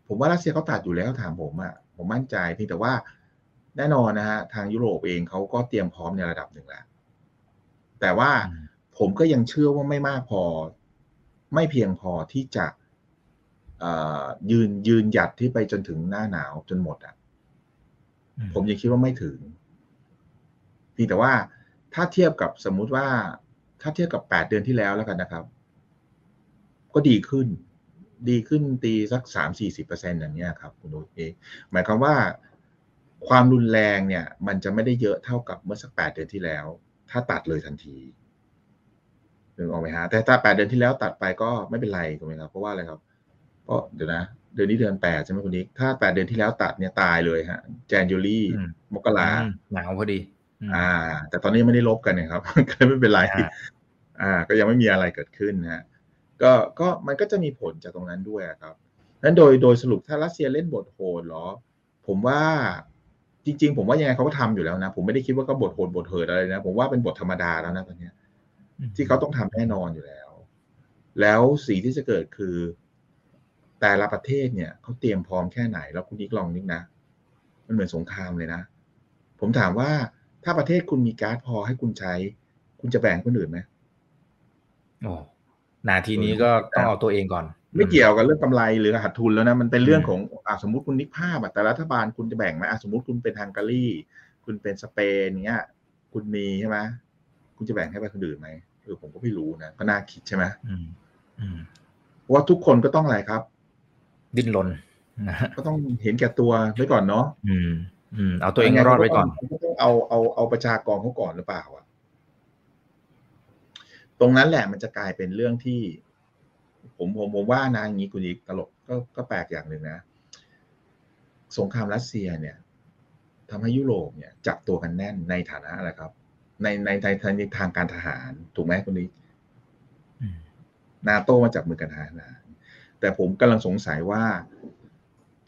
ผมว่ารัสเซียเขาตัดอยู่แล้วถามผมอะผมมั่นใจเพียงแต่ว่าแน่นอนนะฮะทางยุโรปเองเขาก็เตรียมพร้อมในระดับหนึ่งแล้วแต่ว่าอืมผมก็ยังเชื่อว่าไม่มากพอ ไม่เพียงพอที่จะเอ่อ ยืนยืนหยัดที่ไปจนถึงหน้าหนาวจนหมดอะ ผมยังคิดว่าไม่ถึงเพียงแต่ว่าถ้าเทียบกับสมมุติว่า ถ้าเทียบกับแปดเดือนที่แล้วแล้วกันนะครับ ก็ดีขึ้น ดีขึ้นตีสักสามสี่สิบเปอร์เซ็นต์อย่างเงี้ยครับคุณโอ๊ตเองหมายความว่าความรุนแรงเนี่ย มันจะไม่ได้เยอะเท่ากับเมื่อสักแปดเดือนที่แล้ว ถ้าตัดเลยทันทีนึกออกไหมฮะแต่ถ้าแปดเดือนที่แล้วตัดไปก็ไม่เป็นไรถูกไหมครับเพราะว่าอะไรครับ เพราะเดี๋ยวนะ เดือนนี้เดือนแปดใช่ไหมคุณนิกถ้าแปดเดือนที่แล้วตัดเนี่ยตายเลยฮะแจนยูรี่อืมมกราอืมหนาวพอดีอืมอ่า แต่ตอนนี้ยังไม่ได้ลบกันนะครับก็เลยไม่เป็นไรอ่าอ่า ก็ยังไม่มีอะไรเกิดขึ้นนะฮะก็ก็มันก็จะมีผลจากตรงนั้นด้วยครับนั้นโดยโดยสรุปถ้ารัสเซียเล่นบทโหดเหรอ ผมว่าจริง ๆ ผมว่ายังไงเขาก็ทำอยู่แล้วนะ ผมไม่ได้คิดว่าก็บทโหดบทเหิดอะไรนะ ผมว่าเป็นบทธรรมดาแล้วนะตอนเนี้ยที่เขาต้องทำแน่นอนอยู่แล้ว แล้วสิ่งที่จะเกิดคือ แต่ละประเทศเนี่ยเขาเตรียมพร้อมแค่ไหน แล้วคุณนิกลองนิกนะ มันเหมือนสงครามเลยนะ ผมถามว่าถ้าประเทศคุณมีก๊าซพอให้คุณใช้ คุณจะแบ่งคนอื่นไหมโอ้นาทีนี้ก็ต้องเอาตัวเองก่อน ไม่เกี่ยวกับเรื่องกำไรหรือขาดทุนแล้วนะ มันเป็นเรื่องของอ่าสมมติคุณนิกภาพอะแต่รัฐบาลคุณจะแบ่งไหมอะสมมติคุณเป็นฮังการีคุณเป็นสเปนเนี้ย คุณมีใช่ไหมคุณจะแบ่งให้ไปคนอื่นไหมเออผมก็ไม่รู้นะก็น่าคิดใช่ไหมอืมอืมเพราะว่าทุกคนก็ต้องอะไรครับ ดิ้นรนนะฮะก็ต้องเห็นแก่ตัวไว้ก่อนเนาะอืม อืม เอาตัวเองรอดไว้ก่อนก็ต้องเอาเอาเอาประชากรเขาก่อนหรือเปล่าอะตรงนั้นแหละมันจะกลายเป็นเรื่องที่ ผมผมผมว่านะอย่างนี้คุณอีกตลกก็ก็แปลกอย่างหนึ่งนะ สงครามรัสเซียเนี่ยทำให้ยุโรปเนี่ย จับตัวกันแน่นในฐานะอะไรครับ ในในในทางในทางการทหาร ถูกไหมคุณอีกอืมนาโต้มาจับมือกันทหาร แต่ผมกำลังสงสัยว่า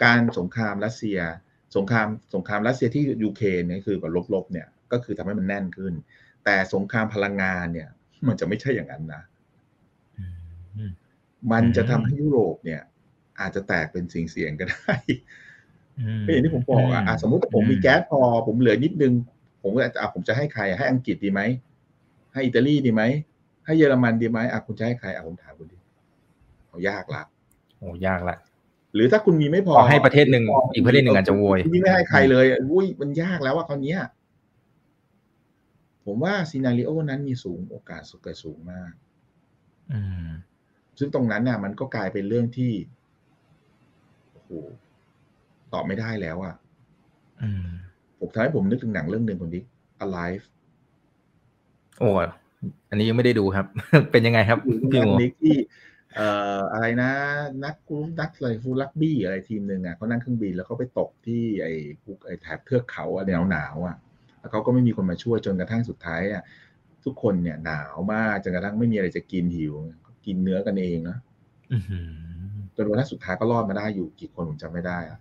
การสงครามรัสเซีย สงครามสงครามรัสเซียที่ยูเครนเนี่ยคือแบบลบๆเนี่ย ก็คือทำให้มันแน่นขึ้น แต่สงครามพลังงานเนี่ย มันจะไม่ใช่อย่างนั้นนะอืมมันจะทำให้ยุโรปเนี่ย อาจจะแตกเป็นสิ่งเสียงๆก็ได้อืมก็อย่างที่ผมบอกอะอะสมมติว่าผมมีแก๊สพอ ผมเหลือนิดนึง ผมก็อะผมจะให้ใครให้อังกฤษดีไหมให้อิตาลีดีไหมให้เยอรมันดีไหมอะคุณจะให้ใครอะผมถามคุณดิเอายากละ โอ้ยากละหรือถ้าคุณมีไม่พอขอให้ประเทศหนึ่งอีกประเทศหนึ่งอาจจะโวยคุณไม่ให้ใครเลยอะอุ้ยมันยากแล้วว่าคราวเนี้ยผมว่าซีนารีโอนั้นมีสูงโอกาสสุดเกิดสูงมากอืมซึ่งตรงนั้นน่ะ มันก็กลายเป็นเรื่องที่โอ้โหตอบไม่ได้แล้วอะอืมผมทำให้ผมนึกถึงหนังเรื่องหนึ่งคนนี้ Alive โอ้อันนี้ยังไม่ได้ดูครับ เป็นยังไงครับพี่หมูนิกที่ เอ่ออะไรนะ นักกูนักอะไรฟูลักบี้อะไรทีมหนึ่งอะเขานั่งเครื่องบินแล้วเขาไปตกที่ไอ้ภูไอ้แถบเทือกเขาอะหนาวหนาวๆอะแล้วเขาก็ไม่มีคนมาช่วยจนกระทั่งสุดท้ายอะทุกคนเนี่ยหนาวมากจนกระทั่งไม่มีอะไรจะกินหิว กินเนื้อกันเองนะอื้อหือจนกระทั่งสุดท้ายก็รอดมาได้อยู่กี่คนผมจำไม่ได้อะ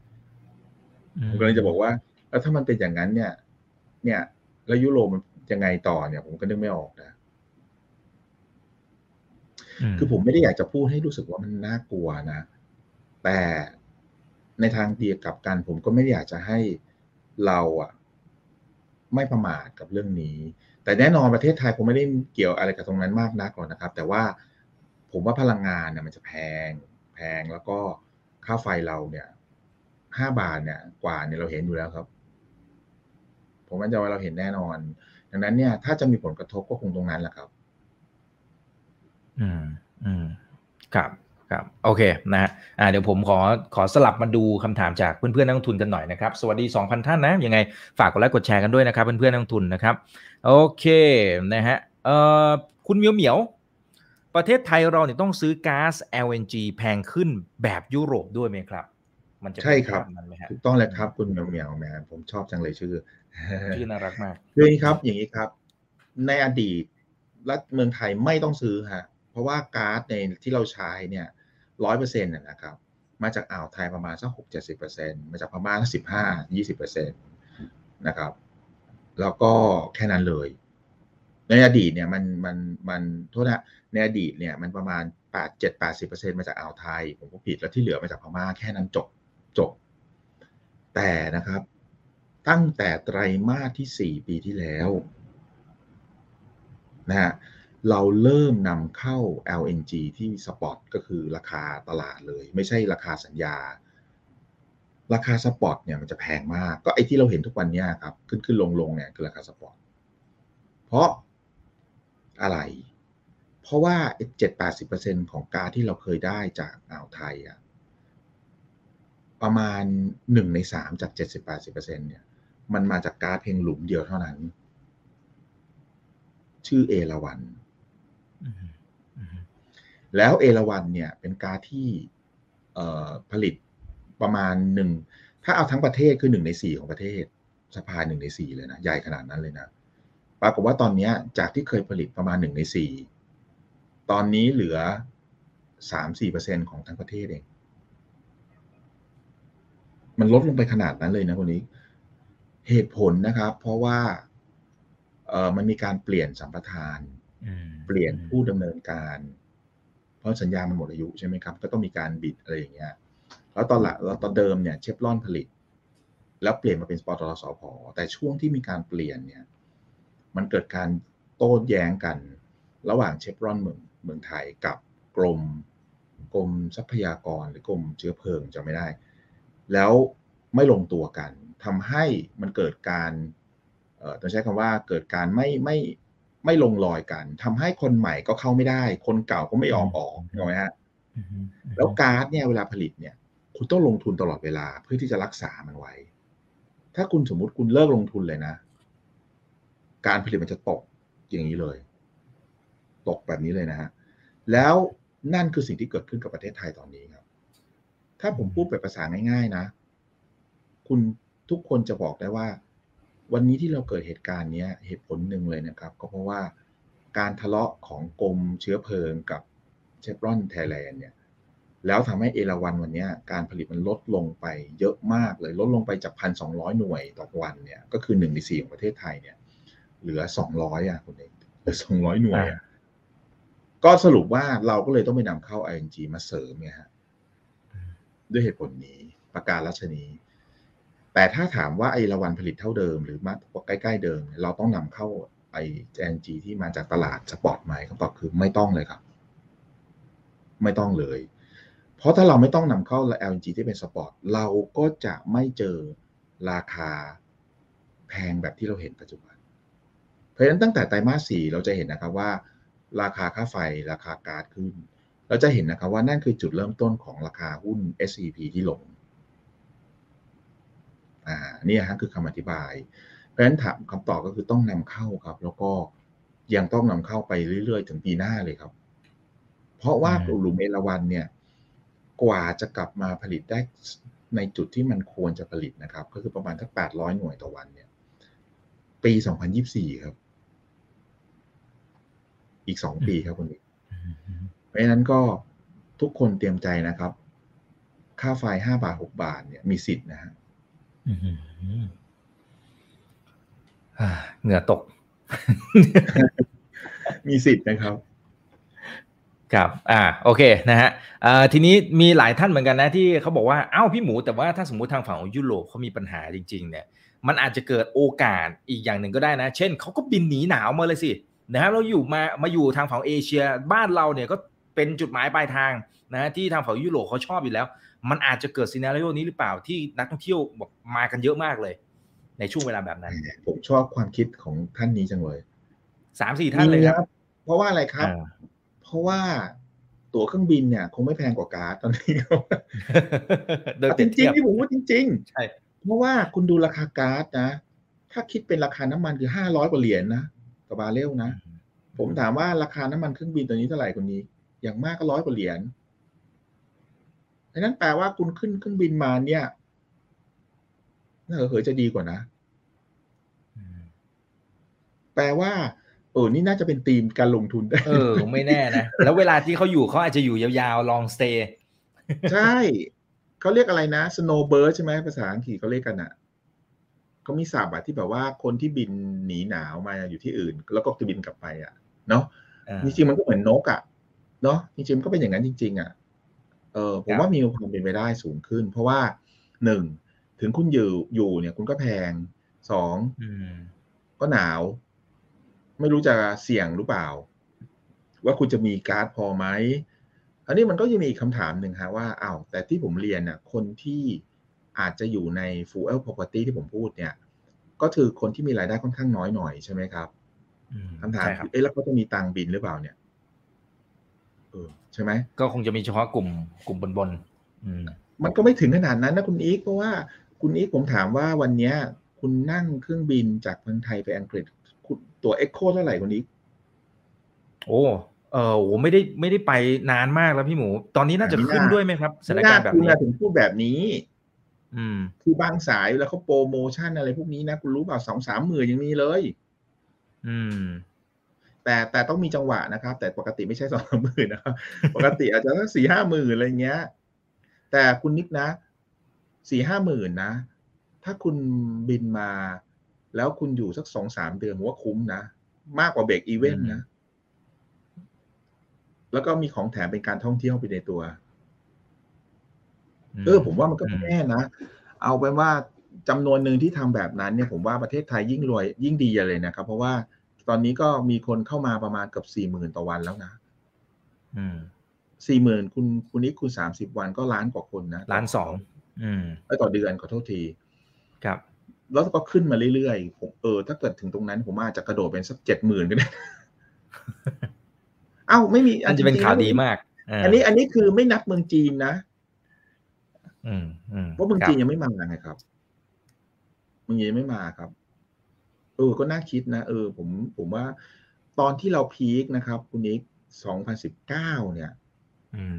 ผมก็เลยจะบอกว่า แล้วถ้ามันเป็นอย่างนั้นเนี่ย เนี่ย แล้วยุโรปมันยังไงต่อเนี่ย ผมก็นึกไม่ออกนะม คือผมไม่ได้อยากจะพูดให้รู้สึกว่ามันน่ากลัวนะ แต่ในทางเดียวกับกัน ผมก็ไม่ได้อยากจะให้เราอะไม่ประมาทกับเรื่องนี้ แต่แน่นอนประเทศไทยผมไม่ได้เกี่ยวอะไรกับตรงนั้นมากนักหรอกนะครับ แต่ว่าผมว่าพลังงานเนี่ยมันจะแพง แพงแล้วก็ค่าไฟเราเนี่ยห้าบาทเนี่ย กว่าเนี่ยเราเห็นอยู่แล้วครับ ผมมั่นใจว่าเราเห็นแน่นอน ดังนั้นเนี่ย ถ้าจะมีผลกระทบก็คงตรงนั้นแหละครับ อืมอืมครับครับโอเคนะฮะอ่าเดี๋ยวผมขอขอสลับมาดูคำถามจากเพื่อนๆนักลงทุนกันหน่อยนะครับ สวัสดี 2,000 ท่านนะยังไงฝากกดไลค์กดแชร์กันด้วยนะครับเพื่อนๆนักลงทุนนะครับ โอเคนะฮะเอ่อคุณเหมียวเหมียว ประเทศไทยเราเนี่ยต้องซื้อก๊าซ LNG แพงขึ้นแบบยุโรปด้วยไหมครับ มันจะเป็นใช่ครับภาพนั้นไหมฮะถูกต้องเลยครับคุณเหมียวเหมียวแหมผมชอบจังเลยชื่อชื่อน่ารักมากคืออย่างนี้ครับอย่างนี้ครับ ในอดีตรัฐเมืองไทยไม่ต้องซื้อฮะ เพราะว่าก๊าซในที่เราใช้เนี่ยร้อยเปอร์เซ็นต์นะครับ มาจากอ่าวไทยประมาณสักหกเจ็ดสิบเปอร์เซ็นต์มาจากพม่าสิบห้ายี่สิบเปอร์เซ็นต์นะครับ แล้วก็แค่นั้นเลย ในอดีตเนี่ยมันมันมันโทษนะในอดีตเนี่ยมันประมาณแปดเจ็ดแปดสิบเปอร์เซ็นต์มาจากอ่าวไทย ผมก็ผิดแล้วที่เหลือมาจากพม่าแค่นั้นจบจบ แต่นะครับ ตั้งแต่ไตรมาสที่4ปีที่แล้วนะฮะ เราเริ่มนำเข้า LNG ที่สปอตก็คือราคาตลาดเลย ไม่ใช่ราคาสัญญา ราคาสปอตเนี่ยมันจะแพงมาก ก็ไอ้ที่เราเห็นทุกวันนี้ครับ ขึ้นขึ้นลงลงเนี่ยคือราคาสปอตเพราะอะไร เพราะว่าเจ็ดแปดสิบเปอร์เซ็นของการที่เราเคยได้จากอ่าวไทยอะประมาณหนึ่งในสามจากเจ็ดสิบแปดสิบเปอร์เซ็นเนี่ยมันมาจากก๊าซเพียงหลุมเดียวเท่านั้น ชื่อเอราวัน แล้วเอราวันเนี่ยเป็นก๊าซที่เอ่อผลิตประมาณหนึ่งถ้าเอาทั้งประเทศคือหนึ่งในสี่ของประเทศสภาหนึ่งในสี่เลยนะ ใหญ่ขนาดนั้นเลยนะปรากฏว่าตอนเนี้ยจากที่เคยผลิตประมาณหนึ่งในสี่ตอนนี้เหลือสามสี่เปอร์เซ็นของทั้งประเทศเอง มันลดลงไปขนาดนั้นเลยนะคนนี้ เหตุผลนะครับ เพราะว่าเออมันมีการเปลี่ยนสัมปทานอืมเปลี่ยนผู้ดำเนินการ เพราะสัญญามันหมดอายุใช่ไหมครับก็ต้องมีการบิดอะไรอย่างเงี้ยแล้วตอนหลังตอนเดิมเนี่ยเชฟรอนผลิต แล้วเปลี่ยนมาเป็นปตทสพแต่ช่วงที่มีการเปลี่ยนเนี่ยมันเกิดการโต้แย้งกัน ระหว่างเชฟรอนเมืองเมืองไทยกับกรมกรมทรัพยากรหรือกรมเชื้อเพลิงจะไม่ได้ แล้วไม่ลงตัวกันทำให้มันเกิดการเอ่อต้องใช้คำว่าเกิดการไม่ไม่ ไม่ลงรอยกันทำให้คนใหม่ก็เข้าไม่ได้ คนเก่าก็ไม่ยอมออกถูกไหมฮะอืมอืมแล้วก๊าซเนี่ยเวลาผลิตเนี่ย คุณต้องลงทุนตลอดเวลาเพื่อที่จะรักษามันไว้ ถ้าคุณสมมุติคุณเลิกลงทุนเลยนะ การผลิตมันจะตกอย่างนี้เลย ตกแบบนี้เลยนะฮะแล้วนั่นคือสิ่งที่เกิดขึ้นกับประเทศไทยตอนนี้ครับ ถ้าผมพูดแบบภาษาง่ายๆนะ คุณทุกคนจะบอกได้ว่า วันนี้ที่เราเกิดเหตุการณ์เนี้ยเหตุผลหนึ่งเลยนะครับ ก็เพราะว่าการทะเลาะของกรมเชื้อเพลิงกับเชฟรอนไทยแลนด์เนี่ยแล้วทำให้เอราวันวันเนี้ยการผลิตมันลดลงไปเยอะมากเลยลดลงไปจากพันสองหน่วยต่อวันเนี่ยก็คือหนึ่งในสี่ของประเทศไทยเนี่ยเหลือสองร้อยอะคุณเองเหลือสองร้อยหน่วยอะก็สรุปว่าเราก็เลยต้องไปนำเข้า ING มาเสริมไงฮะด้วยเหตุผลนี้ประการฉะนี้ แต่ถ้าถามว่าเอราวัณผลิตเท่าเดิม หรือมาใกล้ๆเดิม เราต้องนำเข้าไอ ING ที่มาจากตลาดสปอร์ตไหมคำตอบคือไม่ต้องเลยครับ ไม่ต้องเลย เพราะถ้าเราไม่ต้องนำเข้า LNG ที่เป็น spot เราก็จะไม่เจอราคาแพงแบบที่เราเห็นปัจจุบัน เพราะฉะนั้นตั้งแต่ไตรมาสสี่เราจะเห็นนะครับว่า ราคาค่าไฟราคาก๊าซขึ้น เราจะเห็นนะครับว่านั่นคือจุดเริ่มต้นของราคาหุ้น SCP ที่ลง อ่านี่ฮะคือคำอธิบาย เพราะฉะนั้นถามคำตอบก็คือต้องนำเข้าครับ แล้วก็ยังต้องนำเข้าไปเรื่อยๆ ถึงปีหน้าเลยครับ เพราะว่าหลุมเอราวันเนี่ย กว่าจะกลับมาผลิตได้ในจุดที่มันควรจะผลิตนะครับ ก็คือประมาณสักแปดร้อยหน่วยต่อวันเนี่ย ปีสองพันยิบสี่ครับ อีกสองปีครับคุณเอกอืมอืมเพราะฉะนั้นก็ทุกคนเตรียมใจนะครับ ค่าไฟห้าบาทหกบาทเนี่ยมีสิทธิ์นะฮะอืมอ่า เหงื่อตก มีสิทธิ์นะครับ ครับ อ่า โอเคนะฮะอ่าทีนี้มีหลายท่านเหมือนกันนะที่เขาบอกว่า เอ้าพี่หมูแต่ว่าถ้าสมมุติทางฝั่งของยุโรปเขามีปัญหาจริง ๆ เนี่ย มันอาจจะเกิดโอกาสอีกอย่างหนึ่งก็ได้นะ เช่นเขาก็บินหนีหนาวมาเลยสินะครับเราอยู่มามาอยู่ทางฝั่งเอเชียบ้านเราเนี่ยก็เป็นจุดหมายปลายทางนะที่ทางฝั่งยุโรปเขาชอบอยู่แล้ว มันอาจจะเกิดซีนารีโอนี้หรือเปล่าที่นักท่องเที่ยวบอกมากันเยอะมากเลย ในช่วงเวลาแบบนั้น ผมชอบความคิดของท่านนี้จังเลยสามสี่ท่านเลยครับ เพราะว่าอะไรครับอ่าเพราะว่าตั๋วเครื่องบินเนี่ย คงไม่แพงกว่าการ์ดตอนนี้โดยเปจรียบริเทีงยบๆที่ผมพูดจริงใช่ๆเพราะว่าคุณดูราคาการ์ดนะ ถ้าคิดเป็นราคาน้ำมันคือห้าร้อยกว่าเหรียญนะต่อบาร์เรลนะ ผมถามว่าราคาน้ำมันเครื่องบินตัวนี้เท่าไหร่คนนี้ อย่างมากก็ร้อยกว่าเหรียญ ดังนั้นแปลว่าคุณขึ้นเครื่องบินมาเนี่ยน่าเหอจะดีกว่านะ แปลว่าเออ นี่น่าจะเป็นธีมการลงทุนได้เออ ไม่แน่นะ แล้วเวลาที่เขาอยู่เขาอาจจะอยู่ยาวๆ long stay ใช่ เขาเรียกอะไรนะ snowbird ใช่ไหมภาษาอังกฤษเขาเรียกกันอะเขามีศัพท์อะที่แบบว่าคนที่บินหนีหนาวมาอยู่ที่อื่น แล้วก็จะบินกลับไปอะ เนาะอ่าจริงๆมันก็เหมือนนกอะ เนาะจริงๆมันก็เป็นอย่างนั้นจริง ๆอะ เออผมครับว่ามีความเป็นไปได้สูงขึ้น เพราะว่าหนึ่งถึงคุณอยู่อยู่เนี่ยคุณก็แพงสองอืมก็หนาว ไม่รู้จะเสี่ยงหรือเปล่า ว่าคุณจะมีการ์ดพอไหมอันนี้มันก็ยังมีอีกคำถามหนึ่งฮะว่าอ้าวแต่ที่ผมเรียนน่ะ คนที่อาจจะอยู่ใน full property ที่ผมพูดเนี่ย ก็คือคนที่มีรายได้ค่อนข้างน้อยหน่อยใช่ไหมครับอืมคำถามใช่คคืรับอเอ๊ะแล้วเขาจะมีตังค์บินหรือเปล่าเนี่ย เออใช่ไหมก็คงจะมีเฉพาะกลุ่มกลุ่มบนๆอืมมันก็ไม่ถึงขนาดนั้นนะคุณอีกเพราะว่าคุณอีกผมถามว่าวันเนี้ย คุณนั่งเครื่องบินจากเมืองไทยไปอังกฤษคุณตั๋ว eco เท่าไหร่คุณอีกโอ้เออโหไม่ได้ไม่ได้ไปนานมากแล้วพี่หมู ตอนนี้น่าจะไม่น่าขึ้นด้วยไหมครับสถานไม่น่การณ์แบบคุณนี้น่ะถึงพูดแบบนี้ อืม คือบางสายแล้วเขาโปรโมชั่นอะไรพวกนี้นะ คุณรู้เปล่าสองสามหมื่นยังมีเลย อืม แต่แต่ต้องมีจังหวะนะครับ แต่ปกติไม่ใช่สองสามหมื่นนะครับปกติอาจจะสักสี่ห้าหมื่นอะไรเงี้ย แต่คุณนิกนะสี่ห้าหมื่นนะ ถ้าคุณบินมา แล้วคุณอยู่สักสองสามเดือนผมว่าคุ้มนะ มากกว่าเบรกอีเวนต์นะ แล้วก็มีของแถมเป็นการท่องเที่ยวไปในตัว เออ ผมว่ามันก็ไม่แน่นะ เอาไปนว่าจำนวนหนึ่งที่ทำแบบนั้นเนี่ยผมว่าประเทศไทยยิ่งรวยยิ่งดีเลยนะครับ เพราะว่า ตอนนี้ก็มีคนเข้ามาประมาณเกือบสี่หมื่นต่อวันแล้วนะอืมสี่หมื่นคุณคุณนิกคุณสามสิบวันก็ล้านกว่าคนนะล้านสองอืมเอ้ยต่อเดือนขอโทษที ครับ แล้วก็ขึ้นมาเรื่อยๆผมเออถ้าเกิดถึงตรงนั้น ผมอาจจะกระโดดเป็นสักเจ็ดหมื่นก็ได้เอ้าไม่มีอันจะเป็นข่าวดีมากอันนี้อันนี้คือไม่นับเมืองจีนนะอืมอืมเพราะเมืองครับจีนยังไม่มาไงครับเมืองจีนยังไม่มาครับ เออก็น่าคิดนะเออผมผมว่าตอนที่เราพีคนะครับ คุณนิกสองพันสิบเก้าเนี่ยอืม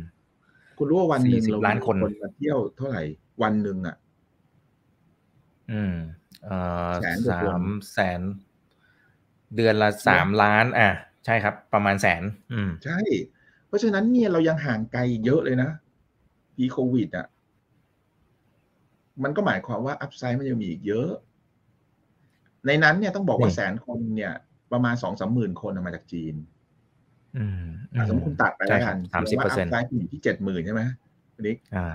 คุณรู้ว่าวันหนึ่ง40เราล้านคนมาเที่ยวเท่าไหร่ วันหนึ่งอะ อืมเอ่อแสนกว่าคนสามแสน เดือนละสามล้าน อะ ใช่ครับ ประมาณแสน อืม ใช่ เพราะฉะนั้นเนี่ยเรายังห่างไกลเยอะเลยนะปีโควิดอะ มันก็หมายความว่าอัพไซด์มันยังมีอีกเยอะ ในนั้นเนี่ยต้องบอกว่านี่แสนคนเนี่ย ประมาณสองสามหมื่นคนมาจากจีนอืมอะสมมติคุณตัดไปใช่แล้วคกัรับนสามสิบเปอร์เซ็นต์แสดงว่าอัพไซด์อยู่ที่เจ็ดหมื่นใช่ไหมคุณนิกอ่า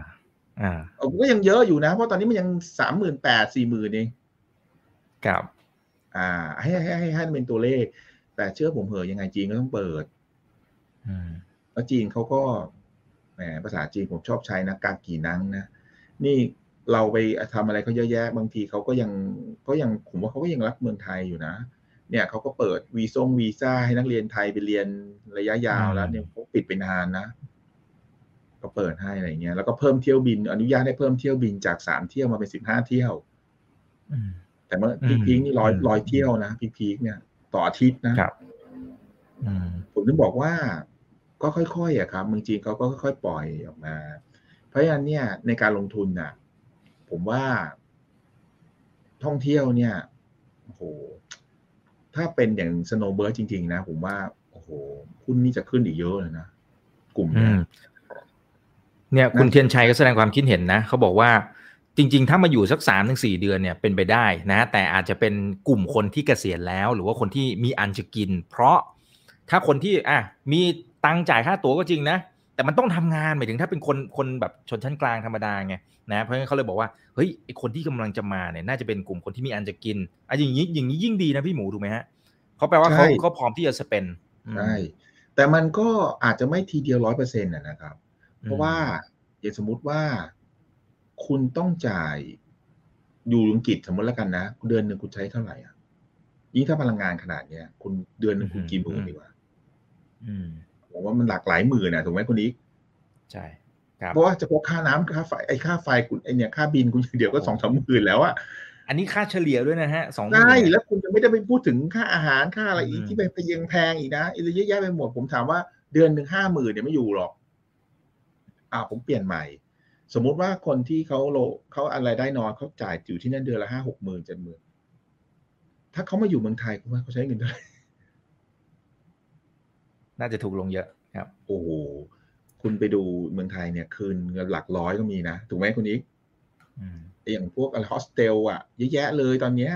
อ่าเออก็ยังเยอะอยู่นะ เพราะตอนนี้มันยังสามหมื่นแปดสี่หมื่นเองกับ อ่า ให้ให้ให้ให้มันเป็นตัวเลข แต่เชื่อผมเหอะยังไงจีนก็ต้องเปิดอืมแล้วจีนเขาก็แหมภาษาจีนผมชอบใช้นะกากีนังนะ นี่ เราไปทำอะไรเขาเยอะแยะบางทีเขาก็ยังก็ยังผมว่าเขาก็ยังรักเมืองไทยอยู่นะ เนี่ยเขาก็เปิดวีซ่งวีซ่าให้นักเรียนไทยไปเรียนระยะยาวแล้วเนี่ยเขาปิดไปนานนะ ก็เปิดให้อะไรเงี้ยแล้วก็เพิ่มเที่ยวบิน อนุญาตให้เพิ่มเที่ยวบินจากสามเที่ยวมาเป็นสิบห้าเที่ยวอืมแต่เมื่ออืมพีคๆนี่ร้อยอืมร้อยเที่ยวนะพีคๆเนี่ยต่ออาทิตย์นะครับอืมผมถึงบอกว่า ก็ค่อยๆอะครับเมืองจีนเขาก็ค่อยๆปล่อยออกมา เพราะฉะนั้นเนี่ยในการลงทุนน่ะ ผมว่า ท่องเที่ยวเนี่ยโอ้โหถ้าเป็นอย่างสโนเบิร์ดจริง ๆ นะ ผมว่าโอ้โหหุ้นนี่จะขึ้นอีกเยอะเลยนะ กลุ่มอืเนี่ยมเนี่ยคุณนะเทียนชัยก็แสดงความคิดเห็นนะเขาบอกว่าจริง ๆ ถ้ามาอยู่สักสามถึงสี่เดือนเนี่ยเป็นไปได้นะ แต่อาจจะเป็นกลุ่มคนที่เกษียณแล้ว หรือว่าคนที่มีอันจะกิน เพราะถ้าคนที่อะมีตังค์จ่ายค่าตั๋วก็จริงนะ แต่มันต้องทำงานหมายถึงถ้าเป็นคนคนแบบชนชั้นกลางธรรมดาไงนะเพราะงั้นเขาเลยบอกว่าเฮ้ยไอคนที่กำลังจะมาเนี่ยน่าจะเป็นกลุ่มคนที่มีอันจะกินอะอย่างนี้อย่างนี้ยิ่งดีนะพี่หมูถูกไหมฮะเพราะแปลว่าเขาใช่เขาพร้อมที่จะสเปนใช่แต่มันก็อาจจะไม่ทีเดียวร้อยเปอร์เซ็นต์นะครับ เพราะว่าอย่างสมมุติว่าคุณต้องจ่ายอยู่อังกฤษสมมติแล้วกันนะเดือนหนึ่งคุณใช้เท่าไหร่อะยิ่งถ้าพลังงานขนาดเนี้ยคุณเดือนหนึ่งคุณกี่หมื่นดีกว่าอืม ผมว่ามันหลากหลายหมื่นนะถูกไหมคุณอีกใช่ครับเพราะว่าเฉพาะค่าน้ำค่าไฟไอ้ค่าไฟคุณไอเนี่ยค่าบินคุณเดียวก็สองสามหมื่นแล้วอะอันนี้ค่าเฉลี่ยด้วยนะฮะสองหมื่นใช่เนี่ยแล้วคุณจะไม่ได้ไปพูดถึงค่าอาหารค่าอะไรอีกอืมที่ไปไปยังแพงอีกนะอีกเยอะแยะไปหมดผมถามว่าเดือนหนึ่งห้าหมื่นเนี่ยไม่อยู่หรอก อ่าผมเปลี่ยนใหม่ สมมุติว่าคนที่เขาโลเขาอะไรได้น้อยเขาจ่ายอยู่ที่นั่นเดือนละห้าหกหมื่นเจ็ดหมื่นถ้าเขามาอยู่เมืองไทยคุณว่าเขาใช้เงินเท่าไหร่ น่าจะถูกลงเยอะครับ โอ้โหคุณไปดูเมืองไทยเนี่ย คืนเงินหลักร้อยก็มีนะ ถูกไหมคุณอีกอืมอย่างพวกอะไรโฮสเทลอะเยอะแยะเลยตอนเนี้ย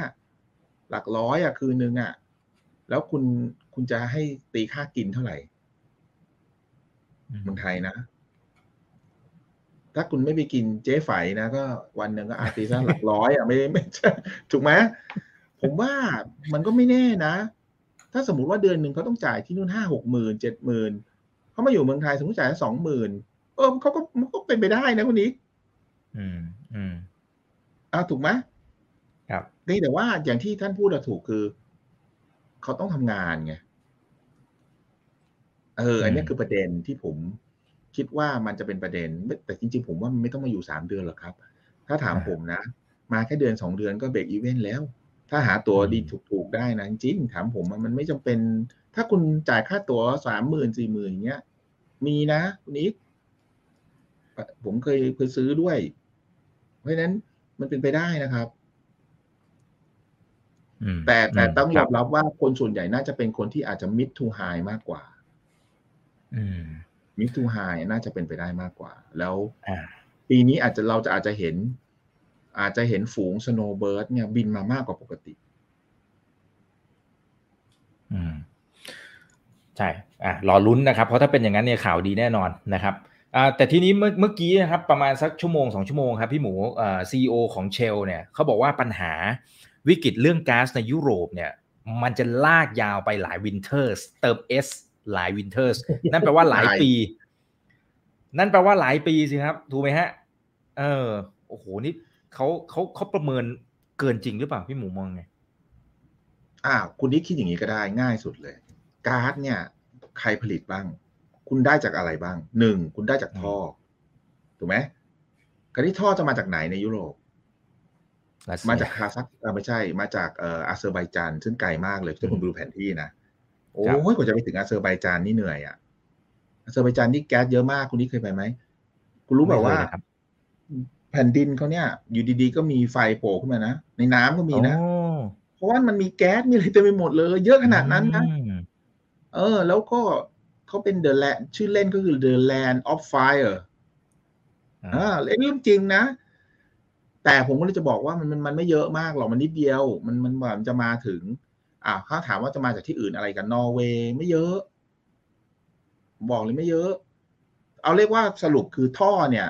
หลักร้อยอะคืนนึงอะ แล้วคุณคุณจะให้ตีค่ากินเท่าไหร่เมืองไทยนะถ้าคุณไม่ไปกินเจ๊ไฝนะก็วันหนึ่งก็อาตีซะหลักร้อยอะไม่ไม่ใช่ถูกไหมผมว่ามันก็ไม่แน่นะ ถ้าสมมติว่าเดือนหนึ่งเขาต้องจ่ายที่นู่นห้าหกหมื่นเจ็ดหมื่นเขามาอยู่เมืองไทยสมมติจ่ายสองหมื่นเออเขาก็มันก็เป็นไปได้นะคุณนิกอืมอืมอ่าถูกไหมครับนี่แต่ว่าอย่างที่ท่านพูดอะถูกคือ เขาต้องทำงานไงเออ อันนี้คือประเด็นที่ผมคิดว่ามันจะเป็นประเด็น แต่จริงๆ ผมว่ามันไม่ต้องมาอยู่สามเดือนหรอกครับ ถ้าถามผมนะ มาแค่เดือนสองเดือนก็เบรกอีเวนต์แล้ว ถ้าหาตั๋วดีถูกๆได้นะจริงๆถามผมอะมันไม่จำเป็น ถ้าคุณจ่ายค่าตั๋วสามหมื่นสี่หมื่นอย่างเงี้ย มีนะคุณนิกผมเคยเคยซื้อด้วย เพราะฉะนั้นมันเป็นไปได้นะครับอืมแต่แต่ต้องยคอมรับว่าคนส่วนใหญ่น่าจะเป็นคนที่อาจจะ mid to high มากกว่าอืม mid to high น่าจะเป็นไปได้มากกว่า แล้วอ่าปีนี้อาจจะเราจะอาจจะเห็น อาจจะเห็นฝูง snowbird เนี่ยบินมามากกว่าปกติ อืมใช่อะรอลุ้นนะครับ เพราะถ้าเป็นอย่างนั้นเนี่ยข่าวดีแน่นอนนะครับอ่าแต่ทีนี้เมื่อเมื่อกี้นะครับประมาณสักชั่วโมงสองชั่วโมงครับพี่หมูเอ่อซีอของเชลเนี่ยเขาบอกว่าปัญหาวิกฤตเรื่องก๊าซในยุโรปเนี่ย มันจะลากยาวไปหลายวินเทอร์สเติม S หลายวินเทอร์สนั่นแปลว่าหลายปี นั่นแปลว่าหลายปีสิครับ ถูกไหมฮะ เออโอ้โหนี่ เขาเขาเขาประเมินเกินจริงหรือเปล่าพี่หมูมองไงอ่าคุณนี่คิดอย่างนี้ก็ได้ง่ายสุดเลยก๊าซเนี่ย ใครผลิตบ้าง คุณได้จากอะไรบ้างหนึ่งคุณได้จากท่อถูกไหมกรณีท่อจะมาจากไหนในยุโรปรัสเซียมาจากคาซัคอ่าไม่ใช่ มาจากเอ่ออาเซอร์ไบจานซึ่งไกลมากเลยถ้าคุณดูแผนที่นะโอ้ครับยกว่าจะไปถึงอาเซอร์ไบจานนี่เหนื่อยอะอาเซอร์ไบจานนี่แก๊สเยอะมากคุณนี่เคยไปไหมคุณรู้เปล่าว่า ไม่เคยนะครับแผ่นดินเขาเนี่ย อยู่ดีๆก็มีไฟโผล่ขึ้นมานะในน้ำก็มีนะโอ้เพราะว่ามันมีแก๊สมีอะไรเต็มไปหมดเลย เยอะขนาดนั้นนะอืมเออ แล้วก็เขาเป็น the land ชื่อเล่นก็คือ The Land of Fire อ่าเล่นเรื่องจริงนะ แต่ผมก็เลยจะบอกว่ามันมันมันไม่เยอะมากหรอกมันนิดเดียว มันมันมันจะมาถึง อ่าเขาถามว่าจะมาจากที่อื่นอะไรกันนอร์เวย์ไม่เยอะบอกเลยไม่เยอะ เอาเรียกว่าสรุปคือท่อเนี่ย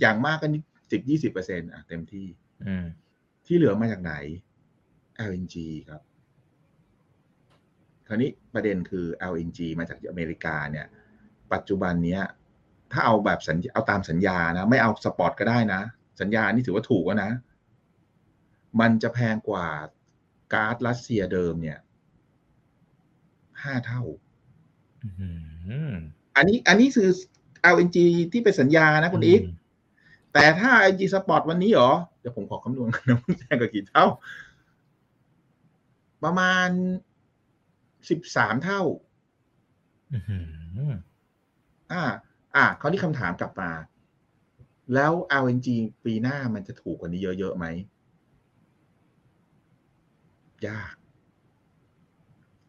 อย่างมากก็ สิบยี่สิบเปอร์เซ็นต์อะเต็มที่อืมที่เหลือมาจากไหน LNG ครับ คราวนี้ประเด็นคือ LNG มาจากอเมริกาเนี่ย ปัจจุบันเนี้ย ถ้าเอาแบบสัญญาเอาตามสัญญานะ ไม่เอา spot ก็ได้นะ สัญญานี่ถือว่าถูกแล้วนะ มันจะแพงกว่าก๊าซรัสเซียเดิมเนี่ยห้าเท่าอืมอันนี้ อันนี้คือ LNG ที่เป็นสัญญานะคุณอีก แต่ถ้า LNG สปอร์ตวันนี้เหรอ เดี๋ยวผมขอคำนวณกันนะมันแพงกว่ากี่เท่า ประมาณสิบสามเท่าอืมอ่า อ่าคราวนี้คำถามกลับมา แล้ว LNG ปีหน้ามันจะถูกกว่านี้เยอะๆไหม ยาก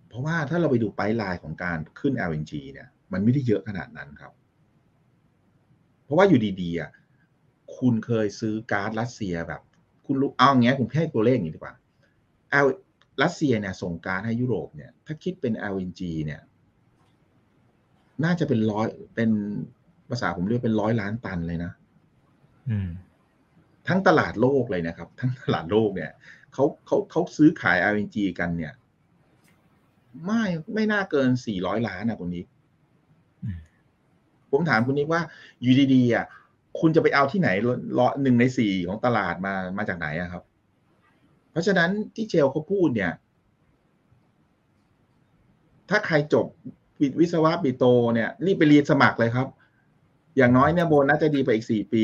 เพราะว่าถ้าเราไปดูไปไลน์ของการขึ้น LNG เนี่ย มันไม่ได้เยอะขนาดนั้นครับ เพราะว่าอยู่ดีๆอะ คุณเคยซื้อก๊าซรัสเซียแบบ คุณรู้เอาอย่างเงี้ยผมให้ตัวเลขอย่างนี้ดีกว่า L รัสเซียเนี่ยส่งก๊าซให้ยุโรปเนี่ย ถ้าคิดเป็น LNG เนี่ย น่าจะเป็นร้อยเป็นภาษาผมเรียกเป็นร้อยล้านตันเลยนะอืมทั้งตลาดโลกเลยนะครับ ทั้งตลาดโลกเนี่ยเขาเขาเขาซื้อขาย LNG กันเนี่ย ไม่ไม่น่าเกินสี่ร้อยล้านนะคนนี้ผมถามคุณนิกว่าอยู่ดีๆอะ คุณจะไปเอาที่ไหนรอหนึ่งในสี่ของตลาดมามาจากไหนอะครับ เพราะฉะนั้นที่เจลเขาพูดเนี่ย ถ้าใครจบวิศวะปิโตเนี่ย รีบไปเรียนสมัครเลยครับ อย่างน้อยเนี่ยโบนัสจะดีไปอีกสี่ปี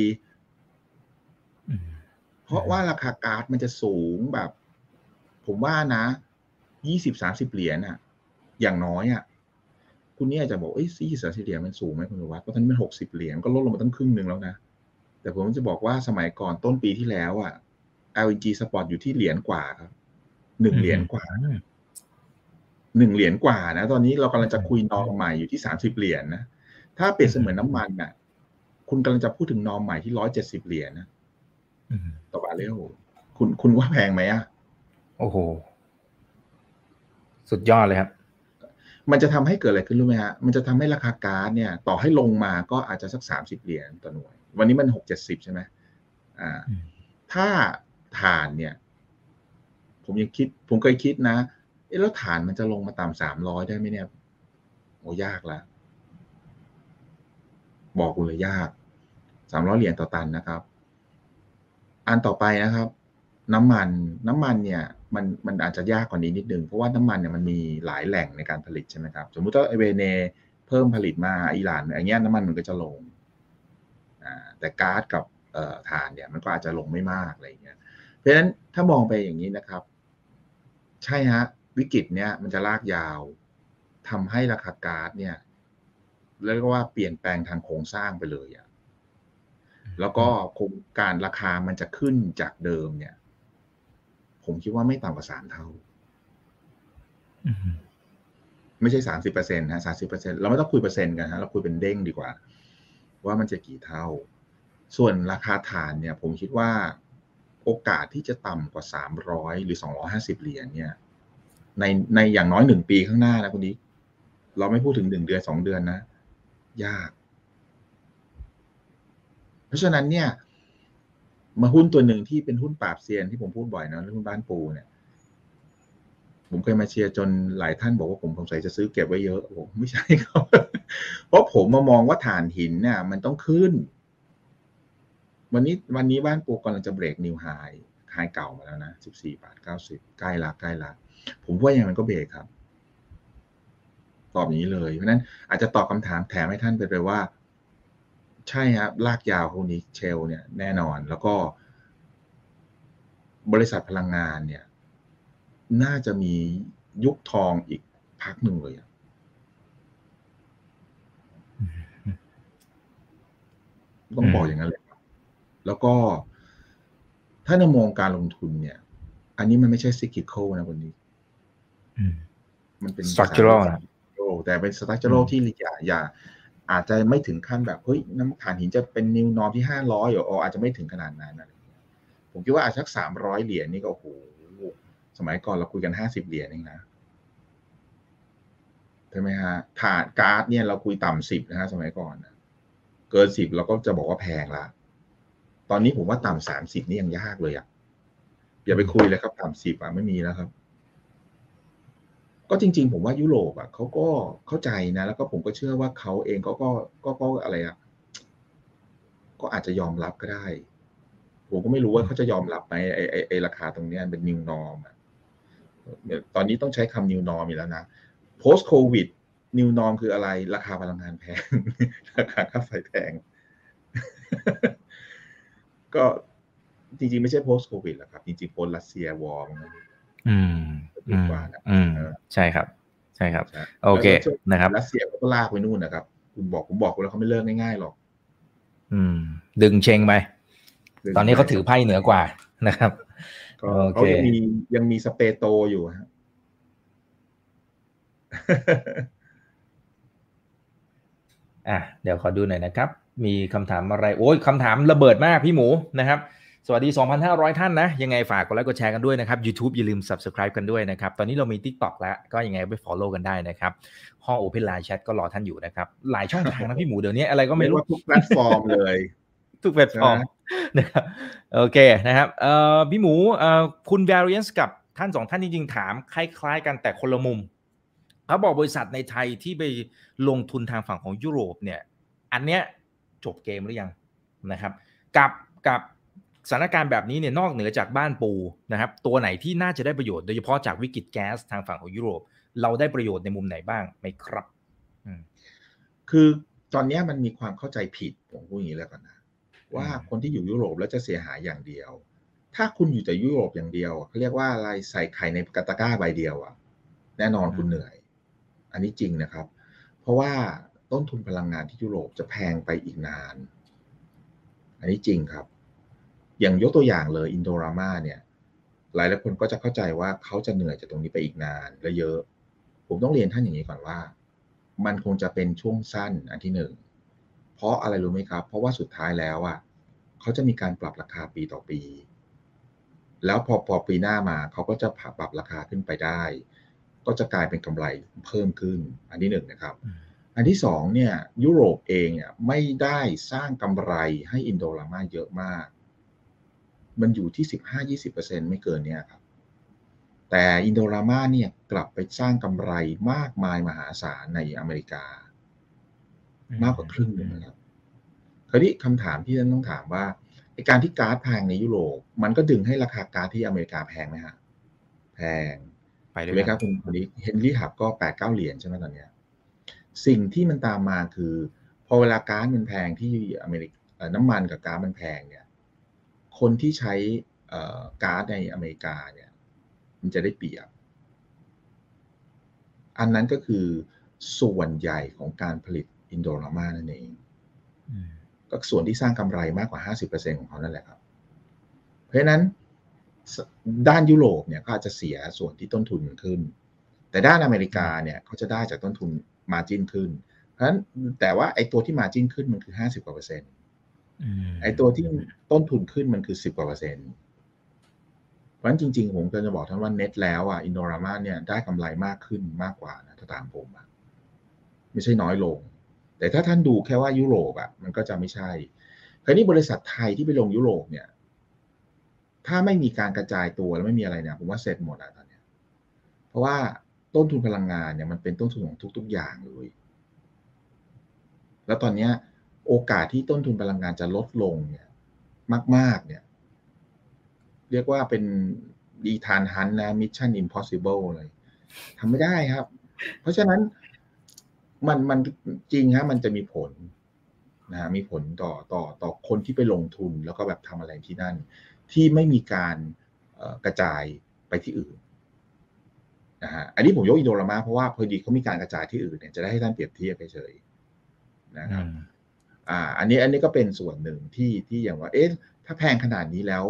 เพราะว่าราคาการ์ดมันจะสูงแบบ ผมว่านะยี่สิบสามสิบเหรียญอะอย่างน้อยอะ คุณเนี่ยจะบอกเอ้ยสี่สิบสามสิบเหรียญมันสูงไหมคุณวัดเพราะตอนนี้มันหกสิบเหรียญก็ลดลงมาตั้งครึ่งหนึ่งแล้วนะ แต่ผมจะบอกว่าสมัยก่อนต้นปีที่แล้วอะ LNG Spot อยู่ที่เหรียญกว่าครับหนึ่งเหรียญกว่าหนึ่งเหรียญกว่านะตอนนี้เรากำลังจะคุยนอมใหม่อยู่ที่สามสิบเหรียญนะถ้าเปรียบเสมือนน้ำมันน่ะ คุณกำลังจะพูดถึงนอมใหม่ที่ร้อยเจ็ดสิบเหรียญนะต่อบาเรลคุณคุณว่าแพงไหมอะโอ้โห สุดยอดเลยครับ มันจะทำให้เกิดอะไรขึ้นรู้ไหมฮะ มันจะทำให้ราคาก๊าซเนี่ย ต่อให้ลงมาก็อาจจะสักสามสิบเหรียญต่อหน่วย วันนี้มันหกเจ็ดสิบใช่ไหมอ่า ถ้าฐานเนี่ย ผมยังคิด ผมเคยคิดนะ เอ๊ะแล้วฐานมันจะลงมาต่ำสามร้อยได้ไหมเนี่ย โอ้ยากละ บอกคุณเลยยาก สามร้อยเหรียญต่อตันนะครับ อันต่อไปนะครับ น้ำมัน น้ำมันเนี่ย มันมันอาจจะยากกว่านี้นิดนึง เพราะว่าน้ำมันเนี่ยมันมีหลายแหล่งในการผลิตใช่ไหมครับ สมมุติว่าเวเนเพิ่มผลิตมาอิหร่านอย่างเงี้ยน้ำมันมันก็จะลงอ่าแต่ก๊าซกับเอ่อถ่านเนี่ยมันก็อาจจะลงไม่มากอะไรเงี้ยเพราะฉะนั้นถ้ามองไปอย่างนี้นะครับ ใช่ฮะวิกฤตเนี่ยมันจะลากยาวทำให้ราคาก๊าซเนี่ยเรียกว่าเปลี่ยนแปลงทางโครงสร้างไปเลยอะแล้วก็โครงการราคามันจะขึ้นจากเดิมเนี่ย ผมคิดว่าไม่ต่ำกว่าสามเท่าไม่ใช่สามสิบเปอร์เซ็นต์นะสามสิบเปอร์เซ็นเราไม่ต้องคุยเปอร์เซ็นต์กันฮะเราคุยเป็นเด้งดีกว่า ว่ามันจะกี่เท่า ส่วนราคาฐานเนี่ย ผมคิดว่าโอกาสที่จะต่ำกว่าสามร้อยหรือสองร้อห้าสิบเหรียญเนี่ย ในในอย่างน้อยหนึ่งปีข้างหน้านะคุณดิเราไม่พูดถึงหนึ่งเดือนสองเดือนนะ ยาก เพราะฉะนั้นเนี่ย มาหุ้นตัวหนึ่งที่เป็นหุ้นปราบเซียนที่ผมพูดบ่อยนะหุ้นบ้านปูเนี่ย ผมเคยมาเชียร์จนหลายท่านบอกว่าผมสงสัยจะซื้อเก็บไว้เยอะผมไม่ใช่ครับเพราะผมมามองว่าฐานหินเนี่ยมันต้องขึ้น วันนี้วันนี้บ้านปูกำลังจะเบรกนิวไฮไฮเก่ามาแล้วนะสิบสี่บาทเก้าสิบใกล้ละใกล้ละผมว่ายังมันก็เบรกครับ ตอบอย่างนี้เลย เพราะนั้นอาจจะตอบคำถามแถมให้ท่านไปเลยว่า ใช่ครับลากยาวพวกนี้เชล เนี่ยแน่นอน แล้วก็ บริษัทพลังงานเนี่ย น่าจะมียุคทองอีกพักหนึ่งเลยต้องบอกอย่างนั้นเลยครับแล้วก็ถ้าในมองการลงทุนเนี่ย อันนี้มันไม่ใช่ซิกิโคนะวันนี้ มันเป็น structural นะแต่เป็น structural ที่อย่าอย่า อาจจะไม่ถึงขั้นแบบเฮ้ยน้ำฐานหินจะเป็นนิวนอมที่ห้าร้อยหรออาจจะไม่ถึงขนาดนั้นนะผมคิดว่าอาจจะสักสามร้อยเหรียญนี่ก็โอ้โหสมัยก่อนเราคุยกันห้าสิบเหรียญเองนะใช่ไหมฮะถาดการ์ดเนี่ยเราคุยต่ำสิบนะฮะสมัยก่อนนะเกินสิบเราก็จะบอกว่าแพงละตอนนี้ผมว่าต่ำสามสิบนี่ยังยากเลยอะ่ะอย่าไปคุยเลยครับต่ำสิบอะไม่มีแล้วครับ ก็จริง ๆ ผมว่ายุโรปอะเขาก็เข้าใจนะ แล้วก็ผมก็เชื่อว่าเขาเองก็ก็ก็ก็อะไรอะก็อาจจะยอมรับก็ได้ ผมก็ไม่รู้ว่าเขาจะยอมรับไหมไอไอไอราคาตรงเนี้ยเป็น new norm อะตอนนี้ต้องใช้คำ new norm อีกแล้วนะ post covid new norm คืออะไร ราคาพลังงานแพง ราคาค่าไฟแพง ก็จริง ๆ ไม่ใช่ post covid หรอกครับ จริง ๆ post รัสเซียวอร์อืม ดีกว่านะอืมใช่ครับ ใช่ครับ โอเคนะครับรัสเซียเขาก็ลากไปนู่นนะครับคุณบอกผมบอกคุณแล้วเขาไม่เลิกง่ายๆหรอก อืม ดึงเชงไป ตอนนี้เขาถือไพ่เหนือกว่านะครับก็โอเคเขายังมียังมีสเปโตอยู่ฮะอะเดี๋ยวขอดูหน่อยนะครับ มีคำถามอะไร โอ้ยคำถามระเบิดมากพี่หมูนะครับ สวัสดี 2,500 ท่านนะ ยังไงฝากกดไลค์กดแชร์กันด้วยนะครับ YouTube อย่าลืม Subscribe กันด้วยนะครับ ตอนนี้เรามี TikTok แล้ว ก็ยังไงไป Follow กันได้นะครับ ห้อง Open Line Chat ก็รอท่านอยู่นะครับ หลายช่องทางนะพี่หมูเดี๋ยวนี้อะไรก็ไม่รู้เรียกว่าทุกแพลตฟอร์มเลย ทุกแพลตฟอร์มนะครับโอเคนะครับเอ่อพี่หมูเอ่อคุณ variance กับท่านสองท่านจริงๆถาม คล้ายๆ กันแต่คนละมุมเขาบอกบริษัทในไทยที่ไปลงทุนทางฝั่งของยุโรปเนี่ย อันเนี้ยจบเกมหรือยังนะครับ กับกับ สถานการณ์แบบนี้เนี่ยนอกเหนือจากบ้านปูนะครับตัวไหนที่น่าจะได้ประโยชน์โดยเฉพาะจากวิกฤตแก๊สทางฝั่งของยุโรป เราได้ประโยชน์ในมุมไหนบ้างไหมครับคือตอนนี้มันมีความเข้าใจผิดผมพูดอย่างนี้แล้วกันนะว่าคนที่อยู่ยุโรปแล้วจะเสียหายอย่างเดียว ถ้าคุณอยู่แต่ยุโรปอย่างเดียวเขาเรียกว่าอะไรใส่ไข่ในกระตะก้าใบเดียวอะแน่นอนคุณเหนื่อย อันนี้จริงนะครับ เพราะว่าต้นทุนพลังงานที่ยุโรปจะแพงไปอีกนาน อันนี้จริงครับ อย่างยกตัวอย่างเลยอินโดรามาเนี่ย หลายหลายคนก็จะเข้าใจว่าเขาจะเหนื่อยจากตรงนี้ไปอีกนานและเยอะ ผมต้องเรียนท่านอย่างนี้ก่อนว่า มันคงจะเป็นช่วงสั้นอันที่หนึ่งเพราะอะไรรู้ไหมครับ เพราะว่าสุดท้ายแล้วอะเขาจะมีการปรับราคาปีต่อปี แล้วพอพอปีหน้ามาเขาก็จะปรับราคาขึ้นไปได้ ก็จะกลายเป็นกำไรเพิ่มขึ้น อันที่หนึ่งนะครับ อันที่สองเนี่ยยุโรปเองเนี่ยไม่ได้สร้างกำไรให้อินโดรามาเยอะมาก มันอยู่ที่สิบห้ายี่สิบเปอร์เซ็นไม่เกินเนี่ยครับ แต่อินโดรามาเนี่ยกลับไปสร้างกำไรมากมายมหาศาลในอเมริกา มากกว่าครึ่งหนึ่งนะครับคราวนี้คำถามที่ท่านต้องถามว่าการที่ก๊าซแพงในยุโรปมันก็ดึงให้ราคาก๊าซที่อเมริกาแพงไหมฮะแพงไปด้ถูวกยไหมครับคุณคนนี้เฮนรี่หับก็แปดเก้าเหรียญใช่ไหมตอนเนี้ยสิ่งที่มันตามมาคือ พอเวลาก๊าซมันแพงที่อเมริกาน้ำมันกับก๊าซมันแพงเนี่ย คนที่ใช้ก๊าซในอเมริกาเนี่ย มันจะได้เปรียบ อันนั้นก็คือส่วนใหญ่ของการผลิตอินโดรามานั่นเองก็ส่วนที่สร้างกำไรมากกว่า 50%ของเขานั่นแหละครับ เพราะฉะนั้นด้านยุโรปเนี่ยก็อาจจะเสียส่วนที่ต้นทุนขึ้น แต่ด้านอเมริกาเนี่ยเขาจะได้จากต้นทุนมาจิ้นขึ้น เพราะฉะนั้นแต่ว่าไอ้ตัวที่มาจิ้นขึ้นมันคือ 50กว่าเปอร์เซ็นต์ ไอ้ตัวที่ต้นทุนขึ้นมันคือ10กว่าเปอร์เซ็นต์เพราะฉะนั้นจริง ๆ ผมก็จะบอกท่านว่าเน็ตแล้วอะอินโดรามาเนี่ยได้กำไรมากขึ้นมากกว่านะถ้าตามผมอะไม่ใช่น้อยลง แต่ถ้าท่านดูแค่ว่ายุโรปอะมันก็จะไม่ใช่คราวนี้บริษัทไทยที่ไปลงยุโรปเนี่ย ถ้าไม่มีการกระจายตัวแล้วไม่มีอะไรเนี่ยผมว่าเสร็จหมดอะตอนนี้เพราะว่าต้นทุนพลังงานเนี่ยมันเป็นต้นทุนของทุก ๆ อย่างเลย แล้วตอนนี้ โอกาสที่ต้นทุนพลังงานจะลดลงเนี่ยมาก ๆ เนี่ย เรียกว่าเป็น Ethan Hunt นะ mission impossible เลยทำไม่ได้ครับ เพราะฉะนั้นมันมันจริงฮะมันจะมีผลนะฮะมีผลต่อต่อต่อคนที่ไปลงทุนแล้วก็แบบทำอะไรที่นั่น ที่ไม่มีการกระจายไปที่อื่นนะฮะอันนี้ผมยกอินโดรามาเพราะว่าพอดีเขามีการกระจายที่อื่นเนี่ยจะได้ให้ท่านเปรียบเทียบเฉยนะครับ อ่าอันนี้อันนี้ก็เป็นส่วนหนึ่งที่ที่อย่างว่า เอ๊ะถ้าแพงขนาดนี้แล้ว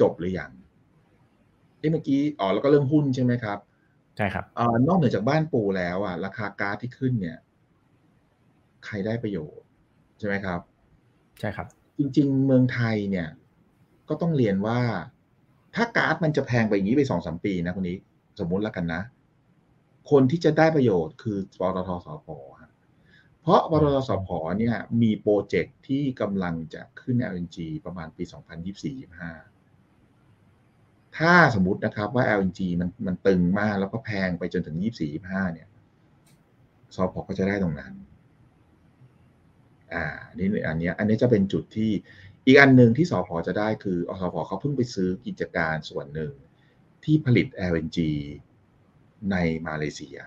จบหรือยังเอ๊ะเมื่อกี้อ๋อแล้วก็เรื่องหุ้นใช่ไหมครับใช่ครับอ่านอกเหนือจากบ้านปูแล้วอะราคาก๊าซที่ขึ้นเนี่ย ใครได้ประโยชน์ ใช่ไหมครับ ใช่ครับ จริง ๆ เมืองไทยเนี่ย ก็ต้องเรียนว่า ถ้าก๊าซมันจะแพงไปอย่างนี้ไปสองสามปีนะคนนี้ สมมุติแล้วกันนะ คนที่จะได้ประโยชน์คือปตทสพ เพราะปตทสพเนี่ยมีโปรเจกต์ที่กำลังจะขึ้น LNG ประมาณปี 2024-25 ถ้าสมมตินะครับว่า LNG มันมันตึงมากแล้วก็แพงไปจนถึง 24-25 เนี่ยสพก็จะได้ตรงนั้น อ่า นี่อันนี้อันนี้จะเป็นจุดที่อีกอันหนึ่งที่สพจะได้คืออสพเขาเพิ่งไปซื้อกิจการส่วนหนึ่งที่ผลิต LNG ในมาเลเซีย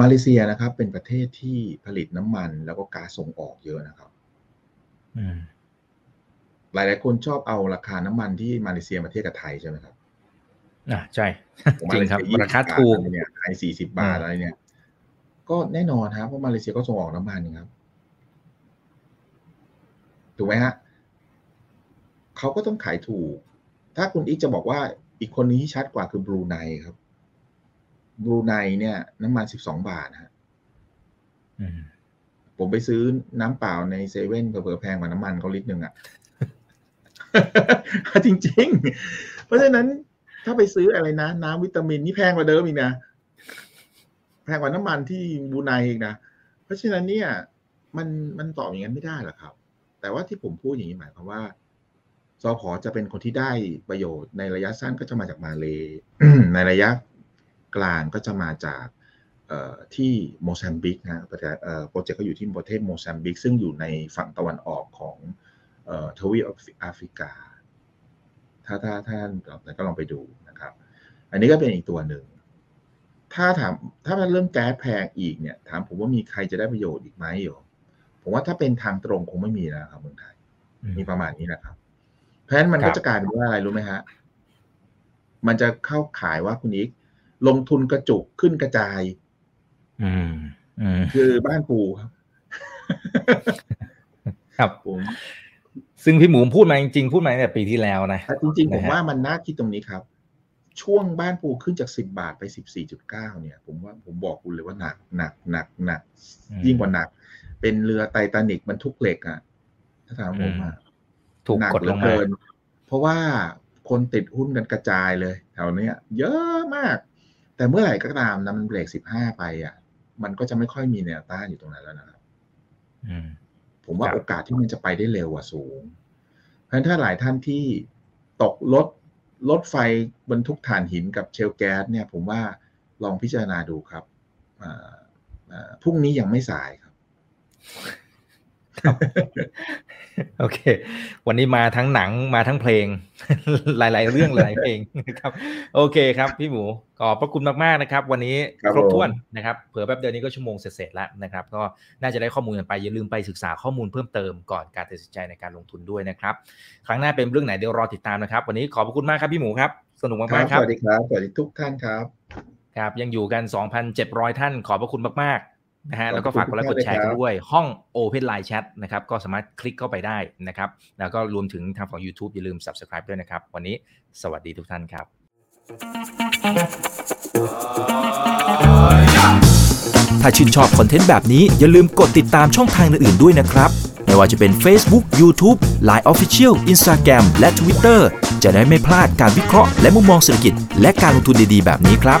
มาเลเซียนะครับ เป็นประเทศที่ผลิตน้ำมันแล้วก็ก๊าซส่งออกเยอะนะครับหลายๆคนชอบเอาราคาน้ำมันที่มาเลเซียมาเทียบกับไทยใช่ไหมครับอ่าใช่จริงครับราคาถูกเนี่ยไทยสี่สิบาทอะไรเนี่ย ก็แน่นอนครับเพราะมาเลเซียก็ส่งออกน้ำมันครับถูกไหมฮะเขาก็ต้องขายถูก ถ้าคุณอีกจะบอกว่าอีกคนนี้ที่ชัดกว่าคือบรูไนครับ บรูไนเนี่ยน้ำมันสิบสองบาทฮะผมไปซื้อน้ำเปล่าในเซเว่นเผื่อแพงกว่าน้ำมันเขาลิตรหนึ่งอะจริง ๆ เพราะฉะนั้นถ้าไปซื้ออะไรนะ น้ำวิตามินนี่แพงกว่าเดิมอีกนะ แพงกว่าน้ำมันที่บรูไนอีกนะ เพราะฉะนั้นเนี่ย มันมันตอบอย่างนั้นไม่ได้หรอกครับ แต่ว่าที่ผมพูดอย่างนี้หมายความว่าสผ. จะเป็นคนที่ได้ประโยชน์ในระยะสั้นก็จะมาจากมาเลในระยะ กลางก็จะมาจากที่โมซัมบิกนะ project ก็อยู่ที่ประเทศโมซัมบิกซึ่งอยู่ในฝั่งตะวันออกของทวีปแอฟริกา ถ้าถ้าท่านก็ลองไปดูนะครับ อันนี้ก็เป็นอีกตัวหนึ่ง ถ้าถามถ้าเป็นเรื่องแก๊สแพงอีกเนี่ยถามผมว่ามีใครจะได้ประโยชน์อีกไหมอยู่ผมว่าถ้าเป็นทางตรงคงไม่มีแล้วครับเมืองไทย มีประมาณนี้นะครับ เพราะฉะนั้นมันก็จะกลายเป็นว่าอะไรรู้ไหมฮะ มันจะเข้าขายว่าคุณอีก ลงทุนกระจุกขึ้นกระจาย อืมอืมคือบ้านปูครับ ครับผมซึ่งพี่หมูพูดมาจริงๆพูดมาตั้งแต่ปีที่แล้วนะแต่จริงๆผมนะฮะว่ามันน่าคิดตรงนี้ครับ ช่วงบ้านปูขึ้นจากสิบบาทไปสิบสี่จุดเก้าเนี่ย ผมว่าผมบอกคุณเลยว่าหนักหนักหนักหนักยิ่งกว่าหนัก เป็นเรือไททานิกบรรทุกเหล็กอะถ้าถามผมอะถูกหนักดเหลองมาเกินเพราะว่าคนติดหุ้นกันกระจายเลยแถวเนี้ย เยอะมาก แต่เมื่อไหร่ก็ตามนะมันเบรกสิบห้าไปอะ มันก็จะไม่ค่อยมีแนวต้านอยู่ตรงนั้นแล้วนะครับอืมผมว่าครับโอกาสที่มันจะไปได้เร็วกว่าสูง เพราะฉะนั้นถ้าหลายท่านที่ตกรถรถไฟบรรทุกถ่านหินกับเชลแก๊สเนี่ย ผมว่าลองพิจารณาดูครับอ่าอ่าพรุ่งนี้ยังไม่สายครับ โอเค วันนี้มาทั้งหนังมาทั้งเพลง หลาย ๆ เรื่องหลายเพลงนะครับ โอเคครับ พี่หมูขอบพระคุณมากๆนะครับ วันนี้ครับครบผมถ้วนนะครับเผื่อแป๊บเดียวนี้ก็ชั่วโมงเสร็จๆแล้วนะครับ ก็น่าจะได้ข้อมูลกันไปอย่าลืมไปศึกษาข้อมูลเพิ่มเติมก่อนการตัดสินใจในการลงทุนด้วยนะครับ ครั้งหน้าเป็นเรื่องไหนเดี๋ยวรอติดตามนะครับ วันนี้ขอบพระคุณมากครับพี่หมูครับสนุกครัมากบๆคสรับวัสดีครับสวัสดีทุกท่านครับครับยังอยู่กัน 2,700 ท่าน ขอบพระคุณมากๆ นะฮะขอบแล้วก็ฝากกดไลค์คุกณดแชร์ครักันบด้วยห้อง Open Line Chat นะครับก็สามารถคลิกเข้าไปได้นะครับ แล้วก็รวมถึงทางฝั่ง YouTube อย่าลืม Subscribe ด้วยนะครับ วันนี้สวัสดีทุกท่านครับ ถ้าชื่นชอบคอนเทนต์แบบนี้อย่าลืมกดติดตามช่องทางอื่นๆด้วยนะครับ ไม่ว่าจะเป็น Facebook, YouTube, Line Official, Instagram และ Twitter จะได้ไม่พลาดการวิเคราะห์และมุมมองเศรษฐกิจ และการลงทุนดีๆ แบบนี้ครับ